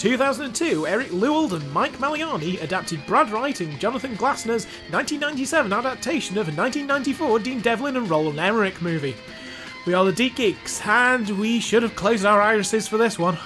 2002, Eric Lewald and Mike Maliani adapted Brad Wright and Jonathan Glassner's 1997 adaptation of a 1994 Dean Devlin and Roland Emmerich movie. We are the Deep Geeks, and we should have closed our irises for this one.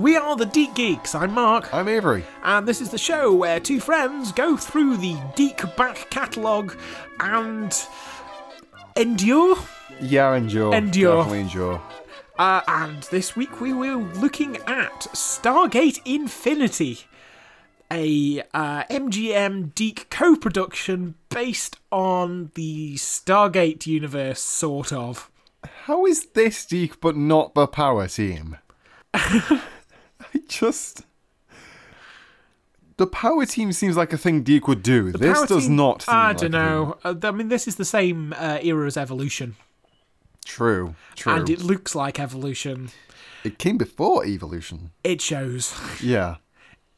We are the Deep Geeks. I'm Mark. I'm Avery. And this is the show where two friends go through the DiC back catalogue and endure. Yeah, endure. Endure. Definitely endure. Uh, and this week we were looking at Stargate Infinity, a uh, MGM DiC co production based on the Stargate universe, sort of. How is this DiC but not the power team? I just. The power team seems like a thing DiC would do. this does Team- not. I don't know. Uh, I mean, this is the same uh, era as Evolution, True. True. and it looks like Evolution. It came before evolution. It shows. Yeah.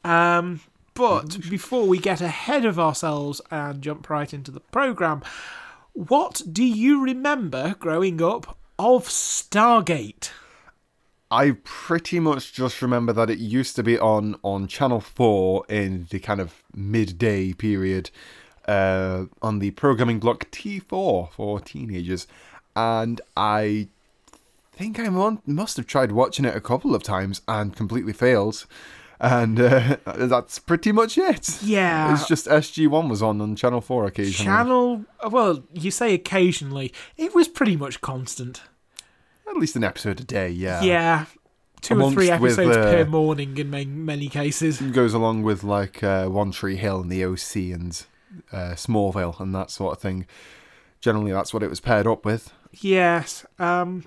Um, but before we get ahead of ourselves and jump right into the program, what do you remember growing up of Stargate? I pretty much just remember that it used to be on on Channel Four in the kind of midday period, uh, on the programming block T four for teenagers, and I think I must have tried watching it a couple of times and completely failed, and uh, that's pretty much it. Yeah. It's just SG One was on on Channel Four occasionally. Channel, well, you say occasionally. It was pretty much constant. At least an episode a day. Yeah. Yeah, two or three Amongst with, episodes uh, per morning in many, many cases. goes along with like uh, One Tree Hill and the OC and uh, Smallville and that sort of thing. Generally, that's what it was paired up with. Yes. Um,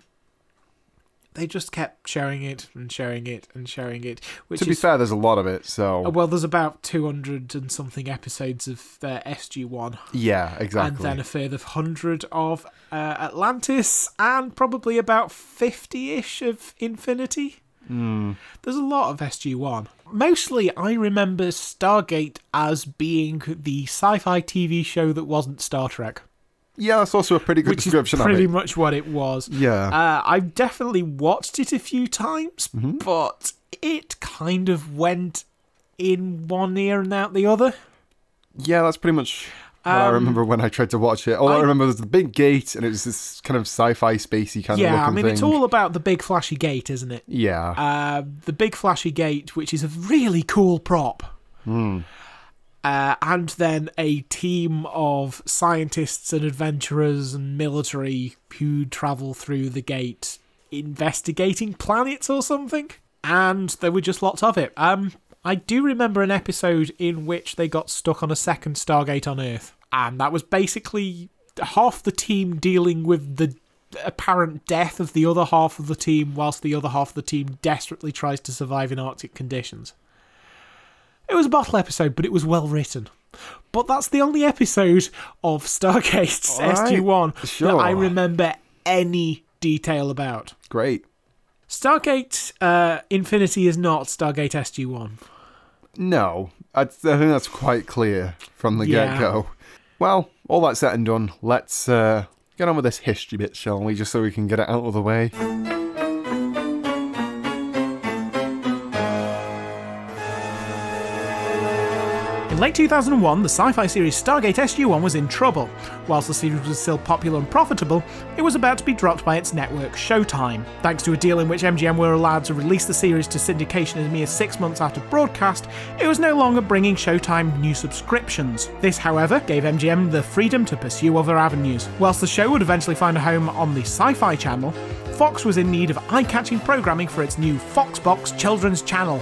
they just kept sharing it and sharing it and sharing it. Which to be is fair, there's a lot of it, so Uh, well, there's about 200 and something episodes of uh, SG1, yeah, exactly. and then a further 100 of uh, Atlantis, and probably about 50 ish of Infinity. Hmm. There's a lot of SG1. Mostly, I remember Stargate as being the sci fi TV show that wasn't Star Trek, yeah, that's also a pretty good which is description pretty of it. much what it was. Yeah, Uh, I've definitely watched it a few times, Mm-hmm. but it kind of went in one ear and out the other. yeah, that's pretty much what I Um, remember when I tried to watch it. All I, I- remember was the big gate, and it was this kind of sci-fi, spacey kind of yeah, I mean, thing. it's all about the big flashy gate, isn't it? yeah, Uh, the big flashy gate, which is a really cool prop. Hmm. Uh, and then a team of scientists and adventurers and military who travel through the gate investigating planets or something. And there were just lots of it. Um, I do remember an episode in which they got stuck on a second Stargate on Earth. And that was basically half the team dealing with the apparent death of the other half of the team, whilst the other half of the team desperately tries to survive in Arctic conditions. It was a bottle episode, but it was well written. But that's the only episode of Stargate right, SG1 sure. that I remember any detail about. great. Stargate uh, Infinity is not Stargate SG1. No, I, think that's quite clear from the Yeah. get-go. Well, all that said and done, let's uh, get on with this history bit, shall we? Just so we can get it out of the way. In late 2001, the sci fi series Stargate SG1 was in trouble. Whilst the series was still popular and profitable, it was about to be dropped by its network Showtime. Thanks to a deal in which MGM were allowed to release the series to syndication a mere six months after broadcast, it was no longer bringing Showtime new subscriptions. This, however, gave MGM the freedom to pursue other avenues. Whilst the show would eventually find a home on the Sci Fi channel, Fox was in need of eye catching programming for its new Foxbox children's channel.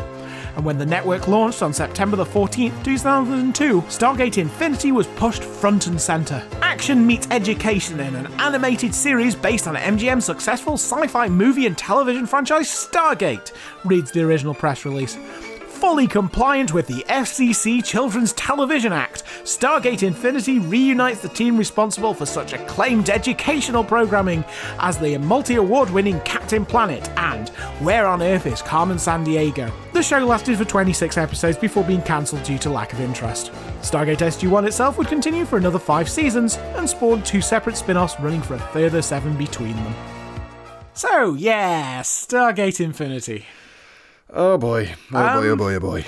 And when the network launched on September the 14th, 2002, Stargate Infinity was pushed front and center. Action meets education in an animated series based on MGM's successful sci fi movie and television franchise Stargate, reads the original press release fully compliant with the FCC Children's Television Act, Stargate Infinity reunites the team responsible for such acclaimed educational programming as the multi award winning Captain Planet and Where on Earth is Carmen Sandiego. The show lasted for 26 episodes before being cancelled due to lack of interest. Stargate SG1 itself would continue for another five seasons and spawn two separate spin offs running for a further seven between them. So, yeah, Stargate Infinity. Oh boy. Oh boy, oh Um, boy, oh boy.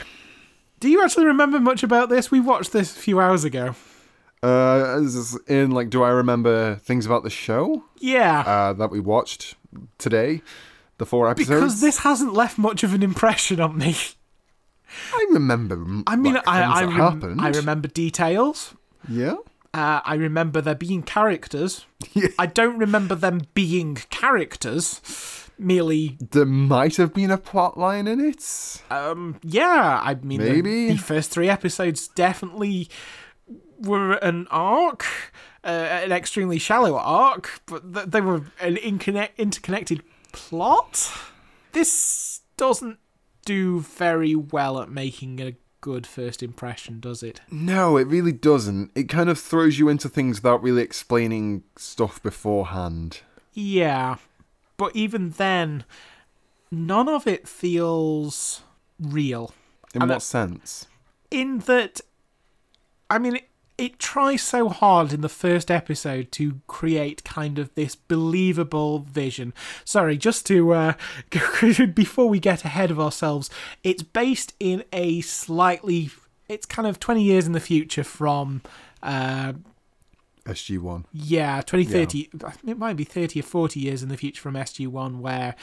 Do you actually remember much about this? We watched this a few hours ago. Uh, is in like, do I remember things about the show Yeah. uh, that we watched today? The four episodes. because this hasn't left much of an impression on me. I remember. I mean, like, I, I, rem-. I remember details. Yeah. Uh, I remember there being characters. Yeah. I don't remember them being characters. Merely, There might have been a plot line in it. um, yeah. I mean, the- Maybe. the, first three episodes definitely were an arc, uh, an extremely shallow arc, but th- they were an inconnect- interconnected plot. This doesn't do very well at making a good first impression, does it? No, it really doesn't. It kind of throws you into things without really explaining stuff beforehand. Yeah, but even then, none of it feels real. In And what sense? In that, I mean, it, it tries so hard in the first episode to create kind of this believable vision. Sorry, just to, uh, before we get ahead of ourselves, it's based in a slightly, it's kind of 20 years in the future from, uh, SG1. Yeah, 2030. It might be 30 or 40 years in the future from SG1 where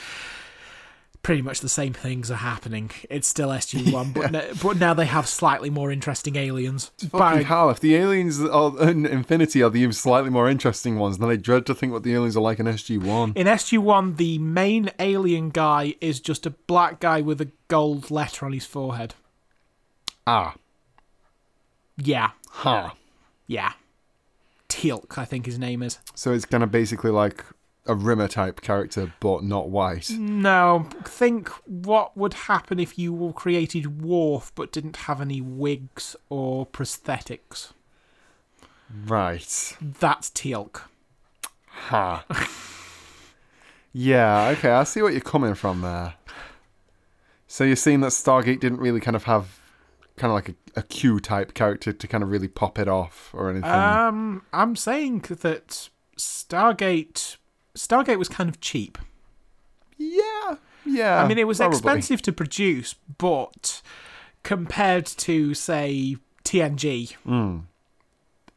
pretty much the same things are happening. It's still SG1, but, no, but now they have slightly more interesting aliens. Fucking By- hell, if the aliens are, in Infinity are the slightly more interesting ones, then I dread to think what the aliens are like in SG1. in SG1, the main alien guy is just a black guy with a gold letter on his forehead. Ah. Yeah, Ha. yeah. Teal'c, I think his name is. So it's kind of basically like a Rimmer type character, but not white. No, think what would happen if you created Worf but didn't have any wigs or prosthetics. Right. That's Teal'c. Ha. yeah, okay, I see what you're coming from there. So you're seeing that Stargate didn't really kind of have kind of like a, a Q type character to kind of really pop it off or anything. Um, I'm saying that Stargate Stargate was kind of cheap. yeah, yeah. I mean, it was probably. expensive to produce, but compared to say TNG, Mm.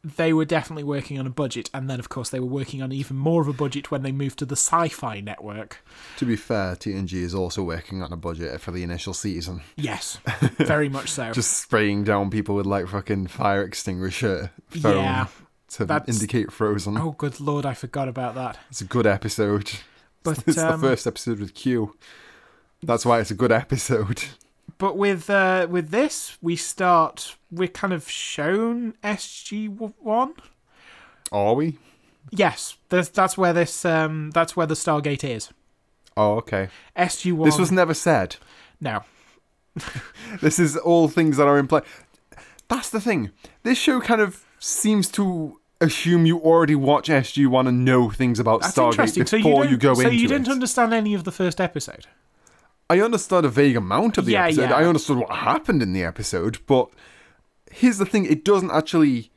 They were definitely working on a budget, and then of course they were working on even more of a budget when they moved to the Sci-Fi Network. To be fair, TNG is also working on a budget for the initial season. Yes, very much so. Just spraying down people with like fucking fire extinguisher foam yeah. to that's- indicate frozen. Oh, good lord, I forgot about that. It's a good episode. But it's um, the first episode with Q. That's why it's a good episode. But with uh, with this, we start. We're kind of shown SG one. Are we? Yes, that's that's where this um that's where the Stargate is. Oh, okay. SG one. This was never said. no. This is all things that are in play. That's the thing. This show kind of seems to assume you already watch SG1 and know things about That's Stargate interesting. So you, before you, go so into you didn't understand any of the first episode. I understood a vague amount of the Yeah, episode. yeah. I understood what happened in the episode, but here's the thing: it doesn't actually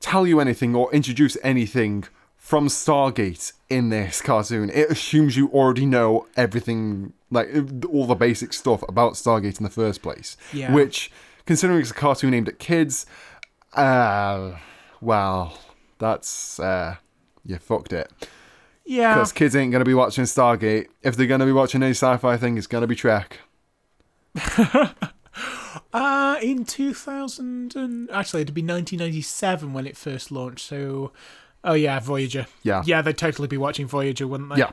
tell you anything or introduce anything from Stargate in this cartoon. It assumes you already know everything, like all the basic stuff about Stargate in the first place. Yeah. Which, considering it's a cartoon aimed at kids, uh, well, that's uh, you fucked it. Yeah. Because kids ain't gonna be watching Stargate. If they're gonna be watching any sci-fi thing, it's gonna be Trek. Uh, in 2000 and actually it'd be 1997 when it first launched. So, oh yeah, Voyager. Yeah. Yeah, they'd totally be watching Voyager, wouldn't they? Yeah.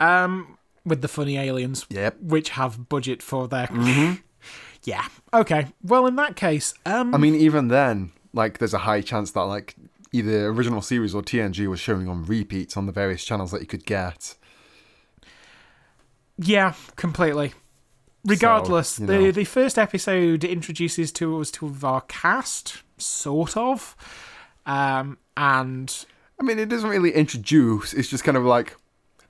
Um, with the funny aliens, Yep. which have budget for their. yeah. Okay. Well, in that case, um, I mean, even then, like, there's a high chance that like either original series or TNG was showing on repeats on the various channels that you could get. Yeah, completely. Regardless, you the the first episode introduces to us to our cast, sort of, um, and I mean, it doesn't really introduce. It's just kind of like,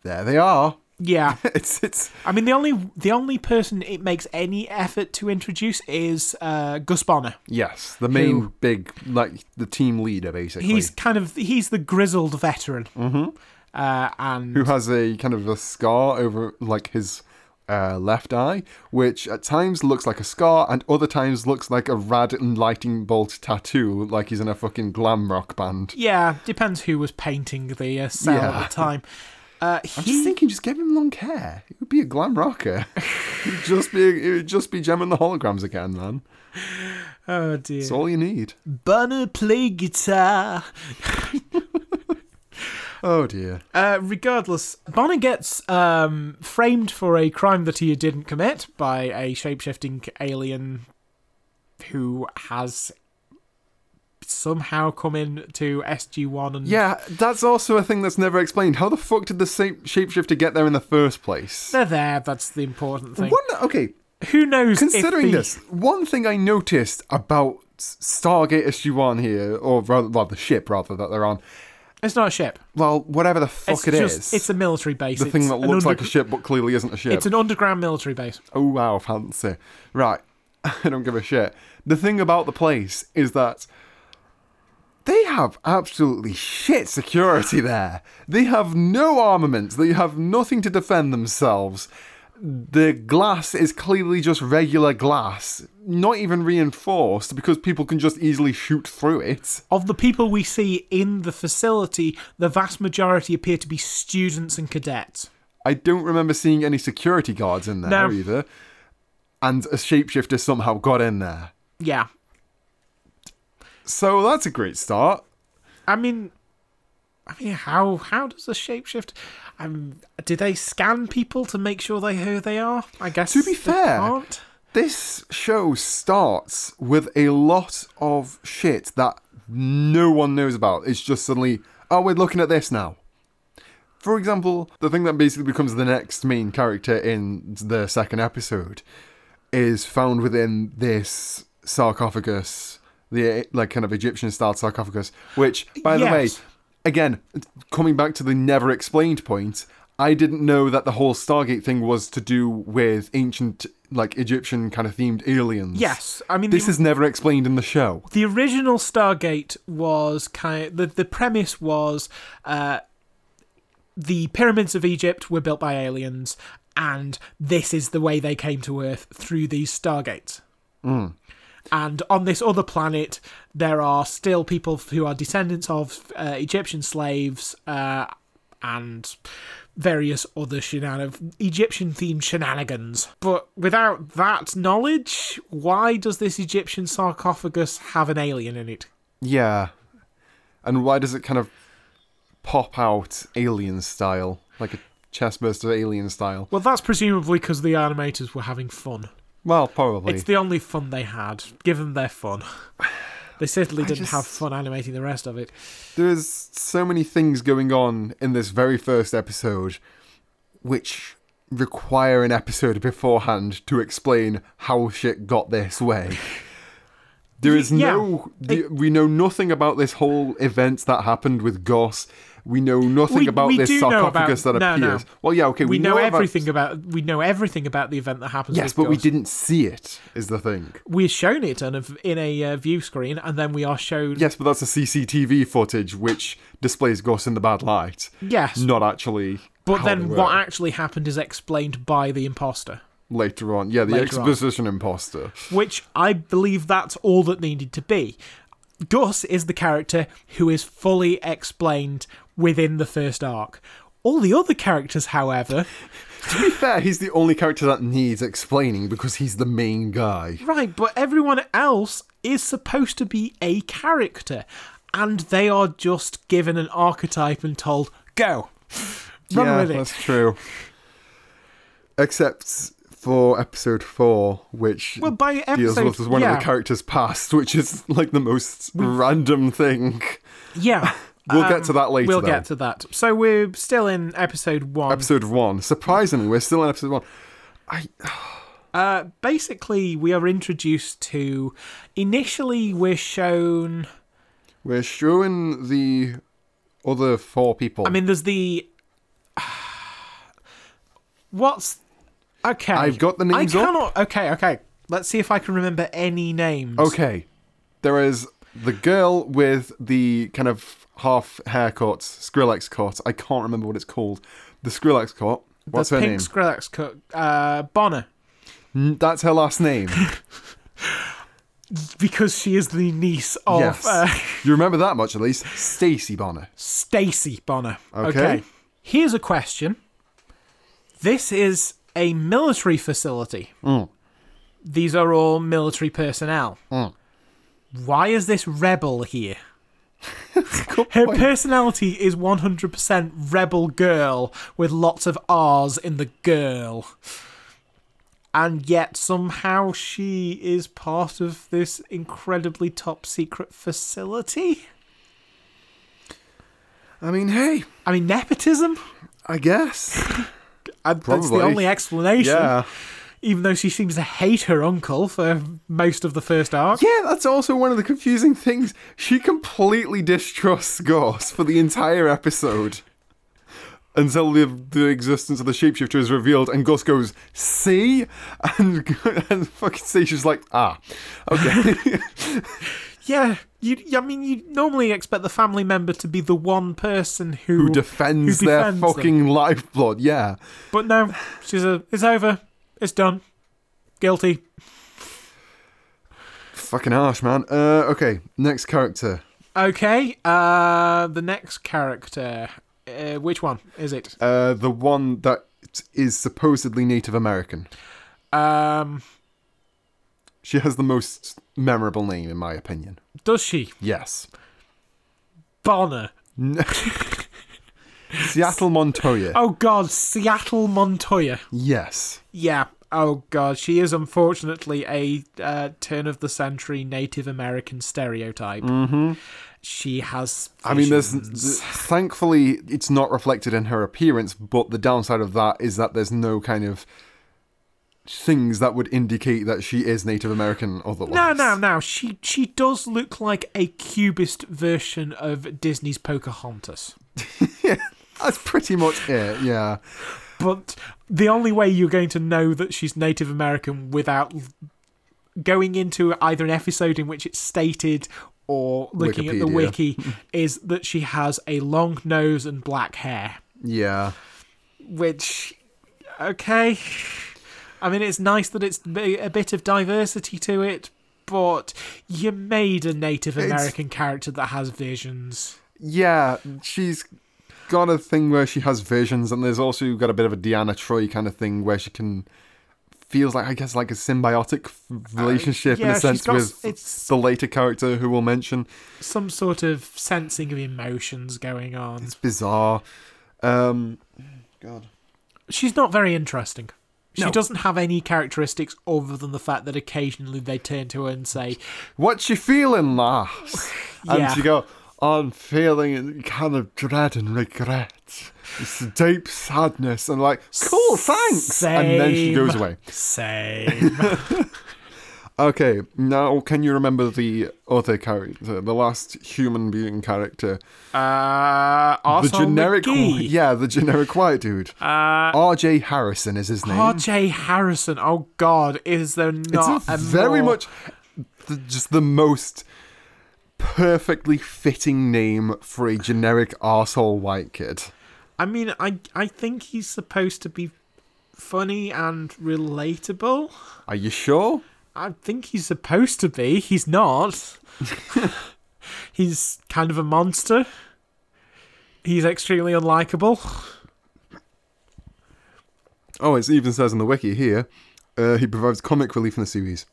there they are. Yeah, It's it's I mean the only the only person it makes any effort to introduce is uh, Gus Bonner. yes, the main Who- big like the team leader basically. He's kind of he's the grizzled veteran, mm-hmm. uh, and who has a kind of a scar over like his uh, left eye, which at times looks like a scar and other times looks like a rad and lighting bolt tattoo, like he's in a fucking glam rock band. yeah, depends who was painting the uh, cell Yeah. at the time. Uh, I'm just thinking, just give him long hair. It would be a glam rocker. just be, it would just be Jem and the holograms again, man. oh dear, That's all you need. Bonner play guitar. Oh dear. Uh, regardless, Bonner gets um, framed for a crime that he didn't commit by a shapeshifting alien who has somehow come in to SG1 and Yeah, that's also a thing that's never explained. How the fuck did the shape- shapeshifter get there in the first place? they're there. That's the important thing. One, okay, Who knows? considering the- this, one thing I noticed about Stargate SG-1 here, or rather, well, the ship rather that they're on. it's not a ship. Well, whatever the fuck it's it just is, it's a military base. the It's thing that looks like a ship but clearly isn't a ship. It's an underground military base. Oh wow, fancy. Right. I don't give a shit. The thing about the place is that they have absolutely shit security there. They have no armaments. They have nothing to defend themselves. The glass is clearly just regular glass, not even reinforced because people can just easily shoot through it. Of the people we see in the facility, the vast majority appear to be students and cadets. I don't remember seeing any security guards in there No. either. And a shapeshifter somehow got in there. Yeah, So that's a great start. I mean, I mean, how how does a shapeshift? Um, do they scan people to make sure they who they are? I guess. To be fair, can't. This show starts with a lot of shit that no one knows about. It's just suddenly, oh, we're looking at this now. For example, the thing that basically becomes the next main character in the second episode is found within this sarcophagus, the like kind of Egyptian style sarcophagus, which, by the way, again, coming back to the never explained point, I didn't know that the whole Stargate thing was to do with ancient, like Egyptian kind of themed aliens. Yes, I mean This the, is never explained in the show. the original Stargate was kind. the the premise was uh, the pyramids of Egypt were built by aliens, and this is the way they came to Earth through these Stargates. And on this other planet, there are still people who are descendants of uh, Egyptian slaves uh, and various other shenan- Egyptian themed shenanigans. But without that knowledge, why does this Egyptian sarcophagus have an alien in it? Yeah. And why does it kind of pop out alien style? Like a chestburst of alien style? Well, that's presumably because the animators were having fun. Well, probably. It's the only fun they had. Give them their fun. They certainly didn't just- have fun animating the rest of it. There's so many things going on in this very first episode which require an episode beforehand to explain how shit got this way. There is Yeah. no. the- we know nothing about this whole event that happened with Gus. We know nothing We- about we this sarcophagus about- that no, no. appears. Well, yeah, okay. We, We, know, about- everything about we know everything about the event that happens. Yes, but we didn't see it. Is the thing. We're shown it on a, in a uh, view screen, and then we are shown. Yes, but that's a CCTV footage which displays Gus in the bad light, Yes, not actually. but then what actually happened is explained by the imposter, later on. Yeah, the Later on. exposition imposter. which I believe that's all that needed to be. Gus is the character who is fully explained within the first arc. All the other characters, however, To be fair, he's the only character that needs explaining because he's the main guy. Right, but everyone else is supposed to be a character, and they are just given an archetype and told, go. Run yeah, with it. that's true. except for episode four, which Well, by episode, deals with one yeah, of the characters' past, which is like the most random thing. yeah. We'll get to that later. We'll though. get to that. So we're still in episode one. episode one. Surprisingly, we're still in episode one. I Uh, basically, we are introduced to. Initially, we're shown. we're showing the other four people. I mean, there's the. What's. Okay. I've got the I names up. cannot. Okay, okay. Let's see if I can remember any names. Okay. There is the girl with the kind of half haircut, Skrillex cut. I can't remember what it's called. The Skrillex cut. What's the her pink name? Skrillex cut. Uh, Bonner. N- That's her last name. Because she is the niece of yes. uh, you remember that much at least. Stacy Bonner. Stacy Bonner. Okay. Here's a question. This is a military facility. Mm. These are all military personnel. Mm. Why is this rebel here? Her point. personality is 100% rebel girl with lots of R's in the girl. And yet somehow she is part of this incredibly top secret facility? I mean, hey, I mean, nepotism? I guess. That's the only explanation. yeah. Even though she seems to hate her uncle for most of the first arc. Yeah, that's also one of the confusing things. She completely distrusts Gus for the entire episode. Until the, the existence of the shapeshifter is revealed, and Gus goes, "See," and, and fucking Stacia's like, "Ah, okay." Yeah, you. I mean, you normally expect the family member to be the one person who. who defends, who their defends them. fucking lifeblood? Yeah, But no, she's a. It's over. It's done. Guilty. fucking harsh, man. Uh, okay, next character. Okay. Uh, the next character. Uh, which one is it? Uh, the one that is supposedly Native American. Um, She has the most memorable name, in my opinion. does she? Yes. Bonner. Seattle Montoya. Oh God, Seattle Montoya. Yes. Yeah. Oh God, she is unfortunately a uh, turn of the century Native American stereotype. Mm-hmm. She has. I mean, there's visions. thankfully it's not reflected in her appearance, but the downside of that is that there's no kind of things that would indicate that she is Native American otherwise. No, no, no. She she does look like a cubist version of Disney's Pocahontas. That's pretty much it, yeah. But the only way you're going to know that she's Native American without going into either an episode in which it's stated or looking at the wiki is that she has a long nose and black hair. Yeah. Which, okay. I mean, it's nice that it's a bit of diversity to it, but you made a Native It's- American character that has visions. Yeah, she's got a thing where she has visions, and there's also got a bit of a Deanna Troi kind of thing where she can feels like I guess like a symbiotic relationship in Uh, yeah, a sense got- with the later character who we'll mention. Some sort of sensing of emotions going on. It's bizarre. Um, God. She's not very interesting. She No. doesn't have any characteristics other than the fact that occasionally they turn to her and say, What you feeling, lass? Yeah. And she go, I'm feeling kind of dread and regret. It's deep sadness. And like, cool, thanks. And then she goes away. Same. Okay, now can you remember the other character, the last human being character? uh, the generic, McGee. yeah, the generic white dude. Uh, R.J. Harrison is his name. R.J. Harrison. Oh God, is there it's not a a very more- much the, just the most perfectly fitting name for a generic asshole white kid. I mean, I I think he's supposed to be funny and relatable. Are you sure? I think he's supposed to be. He's not. he's kind of a monster. He's extremely unlikable. Oh, it even says in the wiki here, uh, he provides comic relief in the series.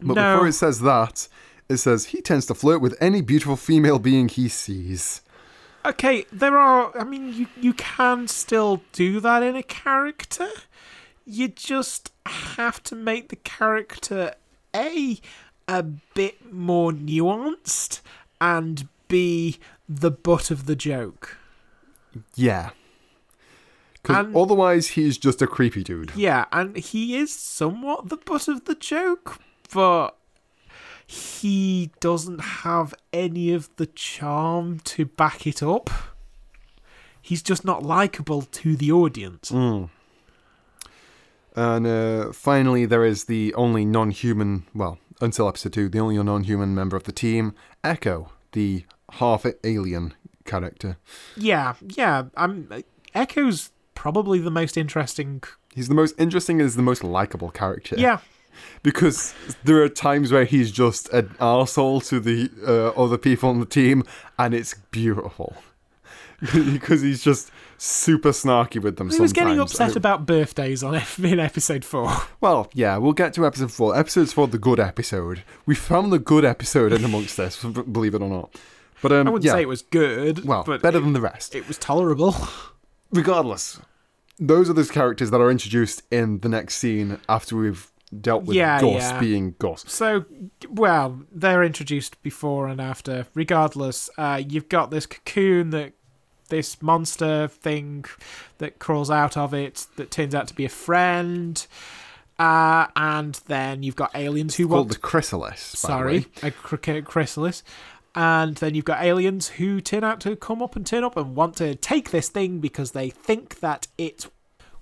But No. before it says that, it says he tends to flirt with any beautiful female being he sees. Okay, there are. I mean, you you can still do that in a character. you just have to make the character a a bit more nuanced and b the butt of the joke. Yeah. Because otherwise, he's just a creepy dude. Yeah, and he is somewhat the butt of the joke, but he doesn't have any of the charm to back it up. He's just not likable to the audience. Mm. And uh, finally, there is the only non human, well, until episode two, the only non human member of the team, Echo, the half alien character. Yeah, yeah. I'm Echo's probably the most interesting. He's the most interesting is the most likable character. Yeah, Because there are times where he's just an asshole to the uh, other people on the team, and it's beautiful. because he's just super snarky with them he was sometimes. getting upset it- about birthdays on in episode four. Well, yeah, we'll get to episode four. Episode four, the good episode. We found the good episode in amongst this, believe it or not. But um, I wouldn't yeah, say it was good. well, but better it, than the rest. it was tolerable. Regardless, those are those characters that are introduced in the next scene after we've dealt with Yeah, Gus yeah. being Gus. So, well, they're introduced before and after. Regardless, uh, you've got this cocoon that this monster thing that crawls out of it that turns out to be a friend. Uh, and then you've got aliens who Called want. the Chrysalis. by the sorry, a cr- chrysalis. And then you've got aliens who turn out to come up and turn up and want to take this thing because they think that it's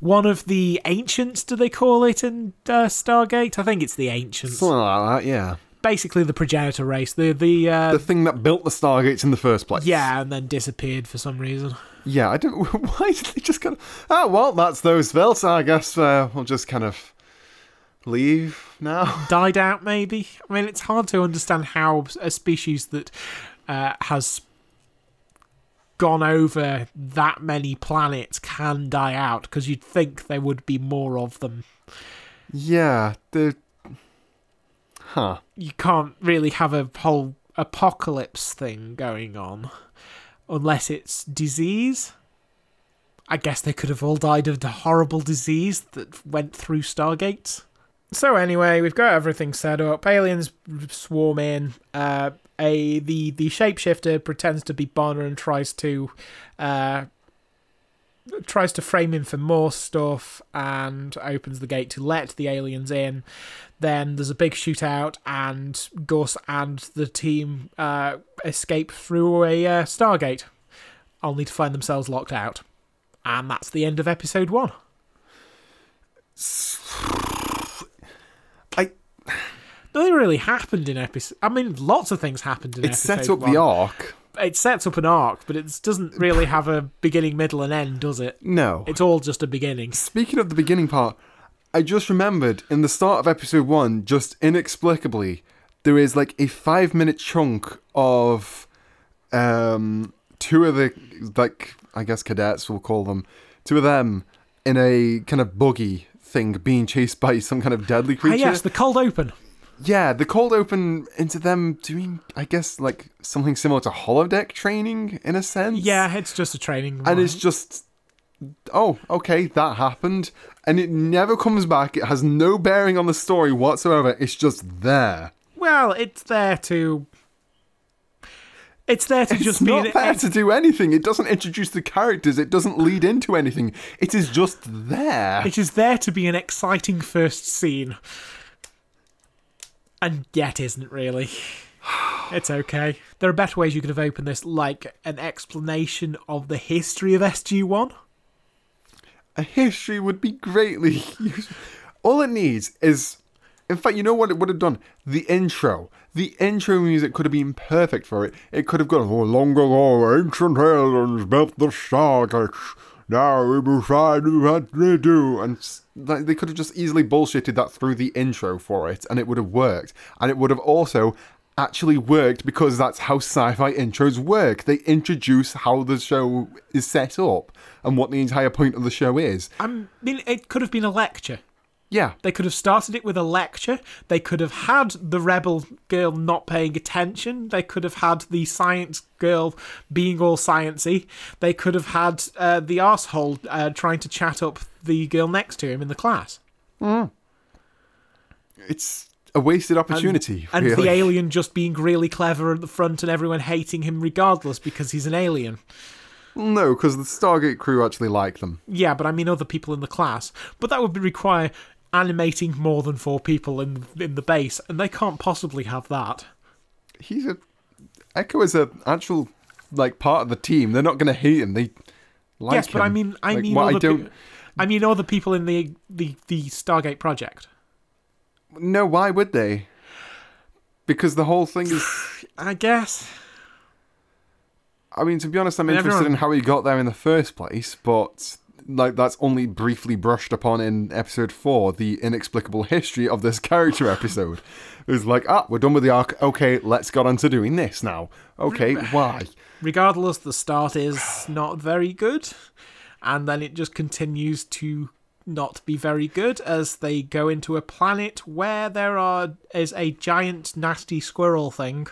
one of the ancients. Do they call it in uh, Stargate? I think it's the ancients Something like that, yeah. basically the progenitor race. The the, uh, The thing that built the Stargates in the first place. yeah, and then disappeared for some reason. Yeah, I don't. Why did they just kind of? Oh well, that's those built. I guess uh, we'll just kind of leave now. Died out, maybe. I mean, it's hard to understand how a species that uh, has gone over that many planets can die out because you'd think there would be more of them. Yeah, the. Huh. You can't really have a whole apocalypse thing going on unless it's disease. I guess they could have all died of the horrible disease that went through Stargate. So anyway, we've got everything set up. Aliens swarm in. Uh, a the the shapeshifter pretends to be Bonner and tries to uh, tries to frame him for more stuff and opens the gate to let the aliens in. Then there's a big shootout, and Gus and the team uh, escape through a uh, Stargate, only to find themselves locked out. And that's the end of episode one. I. Nothing really happened in episode. I mean, lots of things happened in episode. It sets up one. the arc. It sets up an arc, but it doesn't really have a beginning, middle, and end, does it? No. It's all just a beginning. Speaking of the beginning part, I just remembered in the start of episode one, just inexplicably, there is like a five minute chunk of um two of the like I guess cadets we'll call them, two of them in a kind of buggy thing being chased by some kind of deadly Ah, creature. yes, the cold open. Yeah, the cold open into them doing I guess like something similar to holodeck training in a sense. Yeah, it's just a training. And it's just oh, okay, that happened. And it never comes back. It has no bearing on the story whatsoever. It's just there. well, it's there to. It's there to It's just be not there to do anything. It doesn't introduce the characters. It doesn't lead into anything. It is just there. It is there to be an exciting first scene. And yet isn't really. It's okay. There are better ways you could have opened this, like an explanation of the history of SG1. A history would be greatly useful. All it needs is, in fact, you know what it would have done? The intro. The intro music could have been perfect for it. It could have gone, oh, long ago, ancient aliens built the Stargates. Now we decide what they do. And they could have just easily bullshitted that through the intro for it, and it would have worked. And it would have also actually worked because that's how sci-fi intros work. They introduce how the show is set up and what the entire point of the show is. I mean, it could have been a lecture. Yeah. They could have started it with a lecture. They could have had the rebel girl not paying attention. They could have had the science girl being all sciency. They could have had uh, the asshole uh, trying to chat up the girl next to him in the class. It's a wasted opportunity. And really. the alien just being really clever at the front and everyone hating him regardless because he's an alien. No, because the Stargate crew actually like them. Yeah, but I mean other people in the class. But that would require animating more than four people in in the base, and they can't possibly have that. He's a Echo is a actual like part of the team. They're not going to hate him. They like yes, but I mean, I Like, mean, what I don't peo- I mean, other people in the the the Stargate project. No, why would they? Because the whole thing is. I guess. I mean, to be honest, I'm And interested everyone- in how he got there in the first place, but like that's only briefly brushed upon in episode four, the inexplicable history of this character episode. It was like, ah, we're done with the arc. Okay, let's get on to doing this now. Okay, why? Regardless, the start is not very good, and then it just continues to not be very good as they go into a planet where there are is a giant nasty squirrel thing,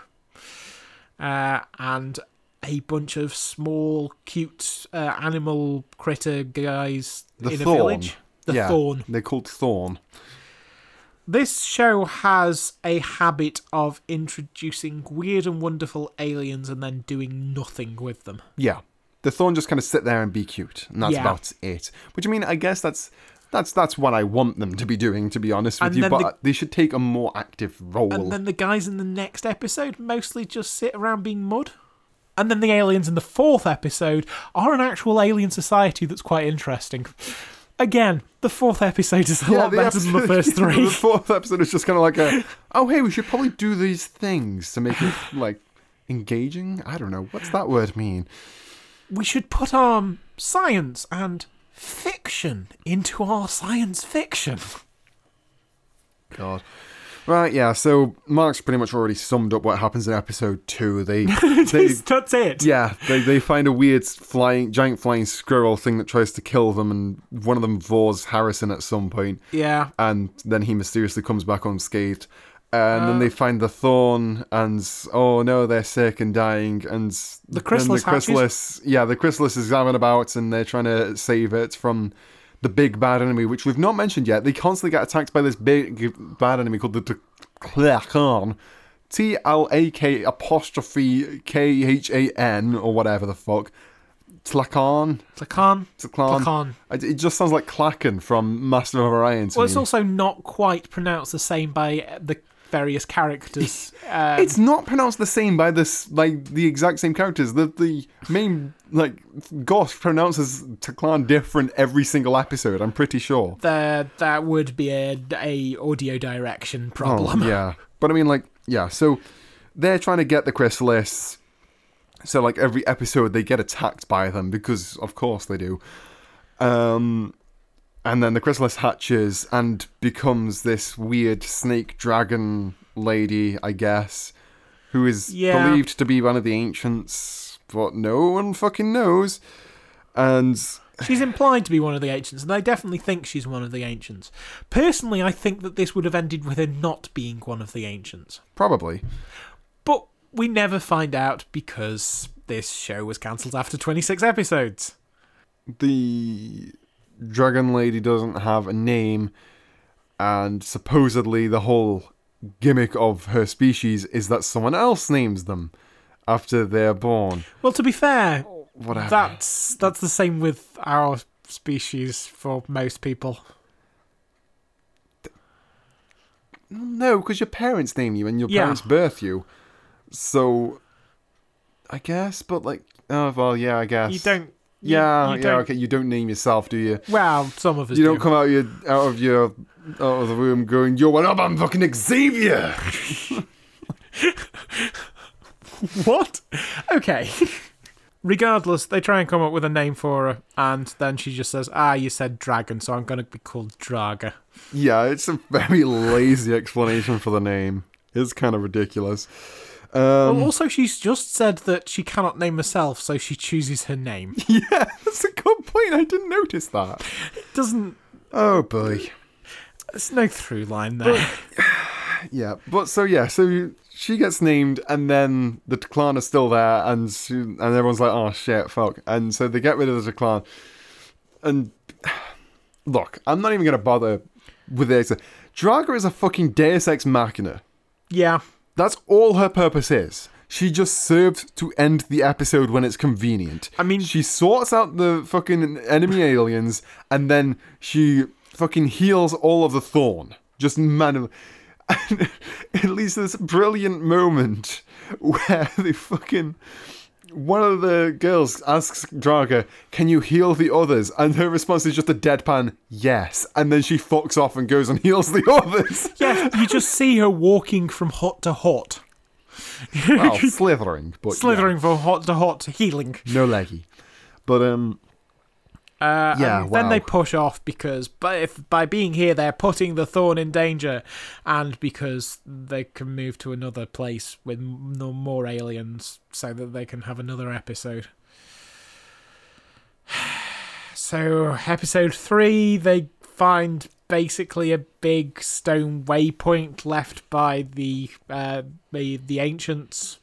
uh, and a bunch of small cute uh, animal critter guys The in Thorn. a village. The yeah, thorn. They're called Thorn. This show has a habit of introducing weird and wonderful aliens and then doing nothing with them. Yeah, the Thorn just kind of sit there and be cute, and that's Yeah. about it. Which I mean, I guess that's. That's that's what I want them to be doing, to be honest with And you. But the- they should take a more active role. And then the guys in the next episode mostly just sit around being mud. And then the aliens in the fourth episode are an actual alien society that's quite interesting. Again, the fourth episode is a lot better than the first three. the fourth episode is just kind of like a, oh hey, we should probably do these things to make it like engaging. I don't know what's that word mean. we should put um science and fiction into our science fiction. God. Right, yeah. So Mark's pretty much already summed up what happens in episode two. They, they that's it. yeah, they they find a weird flying, giant flying squirrel thing that tries to kill them, and one of them vores Harrison at some point. Yeah. and then he mysteriously comes back unscathed. And Uh. then they find the thorn, and oh no, they're sick and dying. And The chrysalis the hatches? chrysalis, yeah, the chrysalis is having about, and they're trying to save it from the big bad enemy, which we've not mentioned yet. They constantly get attacked by this big bad enemy called the Tlachan. T L A K apostrophe K H A N or whatever the fuck. Tlachan. Tlacan. Tlachan. Tlacan. It it just sounds like Klackon from Master of Orion. Well, it's me. also not quite pronounced the same by the various characters. Um, It's not pronounced the same by this like the exact same characters. The the main like Goth pronounces Taklan different every single episode. I'm pretty sure. there, that would be a, a audio direction problem. Oh, yeah, but I mean like yeah. So they're trying to get the chrysalis. So like every episode they get attacked by them because of course they do. Um, and then the chrysalis hatches and becomes this weird snake dragon lady, I guess, who is Yeah. believed to be one of the ancients, but no one fucking knows. And She's implied to be one of the ancients, and I definitely think she's one of the ancients. Personally, I think that this would have ended with her not being one of the ancients. probably, But we never find out because this show was cancelled after 26 episodes. the dragon lady doesn't have a name, and supposedly the whole gimmick of her species is that someone else names them after they're born. Well, to be fair, Whatever. that's that's the same with our species for most people. No, because your parents name you and your Yeah. parents birth you. So, I guess, but like, oh well, yeah, I guess You don't. You- Yeah, you yeah, okay. You don't name yourself, do you? Well, some of us You do. don't come out of your out of your out of the room going, "Yo, what up? I'm fucking Xavier." What? Okay. Regardless, they try and come up with a name for her, and then she just says, "Ah, you said dragon, so I'm going to be called Draga." yeah, it's a very lazy explanation for the name. It's kind of ridiculous. Um, well, also, she's just said that she cannot name herself, so she chooses her name. yeah, that's a good point. I didn't notice that. It Doesn't Oh boy. There's no through line there. Yeah, but so yeah, so she gets named, and then the clan is still there, and she, and everyone's like, "Oh shit, fuck!" And so they get rid of the clan. And look, I'm not even gonna bother with this. Draga is a fucking Deus Ex Machina. yeah. That's all her purpose is. She just serves to end the episode when it's convenient. I mean- she sorts out the fucking enemy aliens, and then she fucking heals all of the thorn. Just it leads to this brilliant moment where they fucking. One of the girls asks Draga, Can you heal the others? And her response is just a deadpan, Yes. And then she fucks off and goes and heals the others. Yeah, you just see her walking from hot to hot. well, slithering, but yeah, slithering from hot to hut, healing. no leggy. But um, Uh, Yeah, and then they push off because by, if, by being here, they're putting the thorn in danger, and because they can move to another place with no more aliens so that they can have another episode. So, episode three, they find basically a big stone waypoint left by the uh, the, the ancients,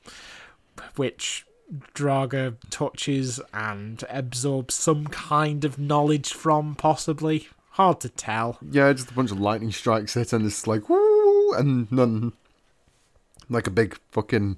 which Draga touches and absorbs some kind of knowledge from, possibly. Hard to tell. yeah, just a bunch of lightning strikes it, and it's like woo, and none, like a big fucking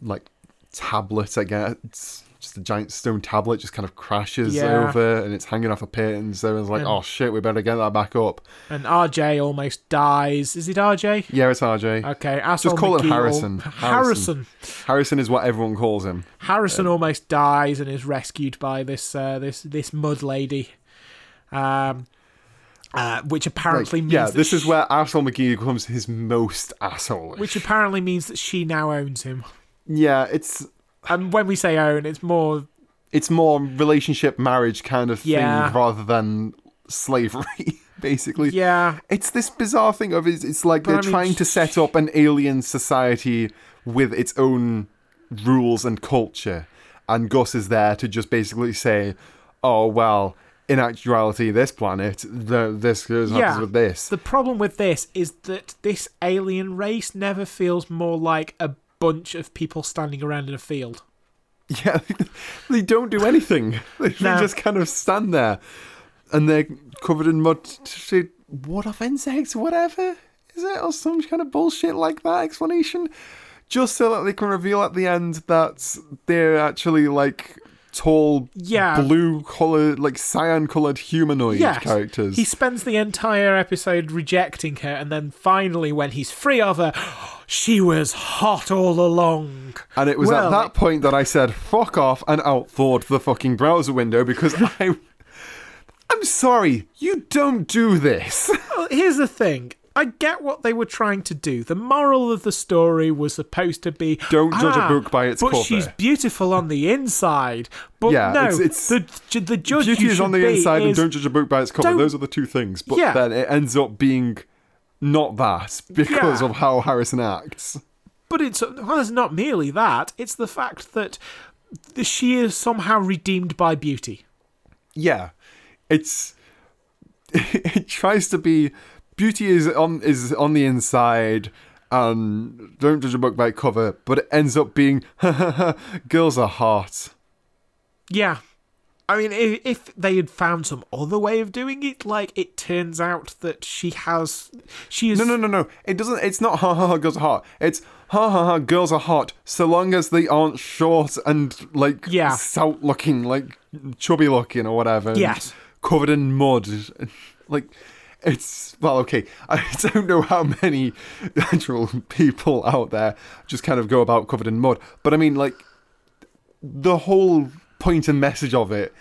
like tablet. I guess just a giant stone tablet just kind of crashes Yeah. over, and it's hanging off a pit, and so it's like, And- oh shit, we better get that back up. And RJ almost dies. Is it RJ? Yeah, it's RJ. Okay, Asshole Just call him McGee al- Harrison. Harrison. Harrison is what everyone calls him. Harrison almost dies and is rescued by this uh, this this mud lady, um, uh, which apparently Like, means yeah, that this is where asshole McGee becomes his most asshole. which apparently means that she now owns him. yeah, it's And when we say own, it's more it's more relationship marriage kind of thing rather than slavery basically. Yeah, it's this bizarre thing of it's, it's like But they're I mean, trying to set up an alien society with its own rules and culture. And gus is there to just basically say oh well in actuality this planet the, this happens Yeah. with this. The problem with this is that this alien race never feels more like a bunch of people standing around in a field. Yeah, they don't do anything. They, No. just kind of stand there, and they're covered in mud. to say, What off insects, whatever is it, or some kind of bullshit like that explanation, just so that they can reveal at the end that they're actually like tall, Yeah. blue colored, like cyan colored humanoid Yes, characters. He spends the entire episode rejecting her, and then finally, when he's free of her, she was hot all along. And it was Well, at that point that I said, fuck off, and outthought the fucking browser window because I. I'm sorry, you don't do this. Well, here's the thing. I get what they were trying to do. The moral of the story was supposed to be Don't judge a "Ah, book by its but cover." she's beautiful on the inside. But Yeah, no, it's- it's- the the judge Beauty is on the inside and don't judge a book by its cover. Those are the two things. But Yeah. then it ends up being not that because Yeah. of how Harrison acts. But it's well, it's not merely that. It's the fact that th- she is somehow redeemed by beauty. Yeah. It's it tries to be beauty is on is on the inside and don't judge a book by its cover, but it ends up being girls are hot. Yeah. I mean, if, if they had found some other way of doing it, like it turns out that she has, she is No, no, no, no. It doesn't. It's not ha ha ha. Girls are hot. It's ha ha ha. Girls are hot. So long as they aren't short and like Yeah. stout looking, like chubby looking or whatever. Yes. Covered in mud, like. It's well, okay. I don't know how many actual people out there just kind of go about covered in mud, but I mean, like, the whole point and message of it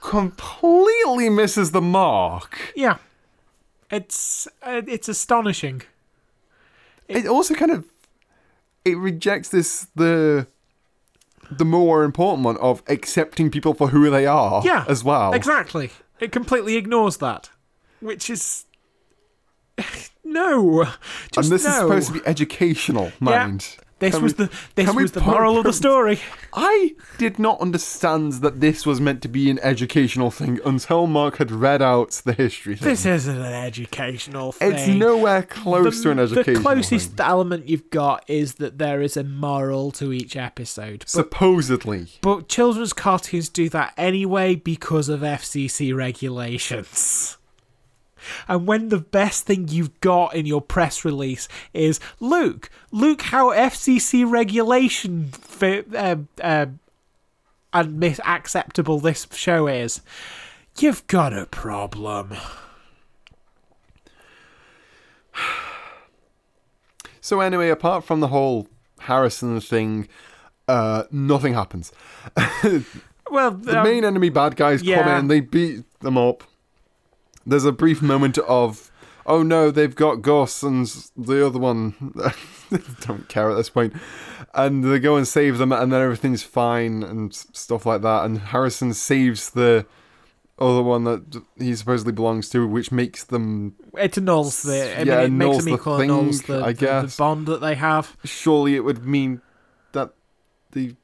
completely misses the mark. yeah. It's uh, it's astonishing. it also kind of it rejects this the the more important one of accepting people for who they are Yeah, as well Exactly. It completely ignores that, which is no. And this no. is supposed to be educational mind This Can was we- the this was the moral of the story. I did not understand that this was meant to be an educational thing until Mark had read out the history thing. This isn't an educational thing. it's nowhere close to an educational The closest thing. element you've got is that there is a moral to each episode. But, Supposedly. but children's cartoons do that anyway because of FCC regulations. And when the best thing you've got in your press release is, look, look how FCC regulation fi- uh, uh, and mis- acceptable this show is, you've got a problem. So anyway, apart from the whole Harrison thing, uh, nothing happens. Well, The um, main enemy bad guys come in, they beat them up. There's a brief moment of, oh no, they've got Gus and the other one don't care at this point, and they go and save them, and then everything's fine and stuff like that. And Harrison saves the other one that he supposedly belongs to, which makes them it annuls the. I Yeah, mean, it makes them the equal, thing, annuls the, I the- the bond that they have. surely it would mean that they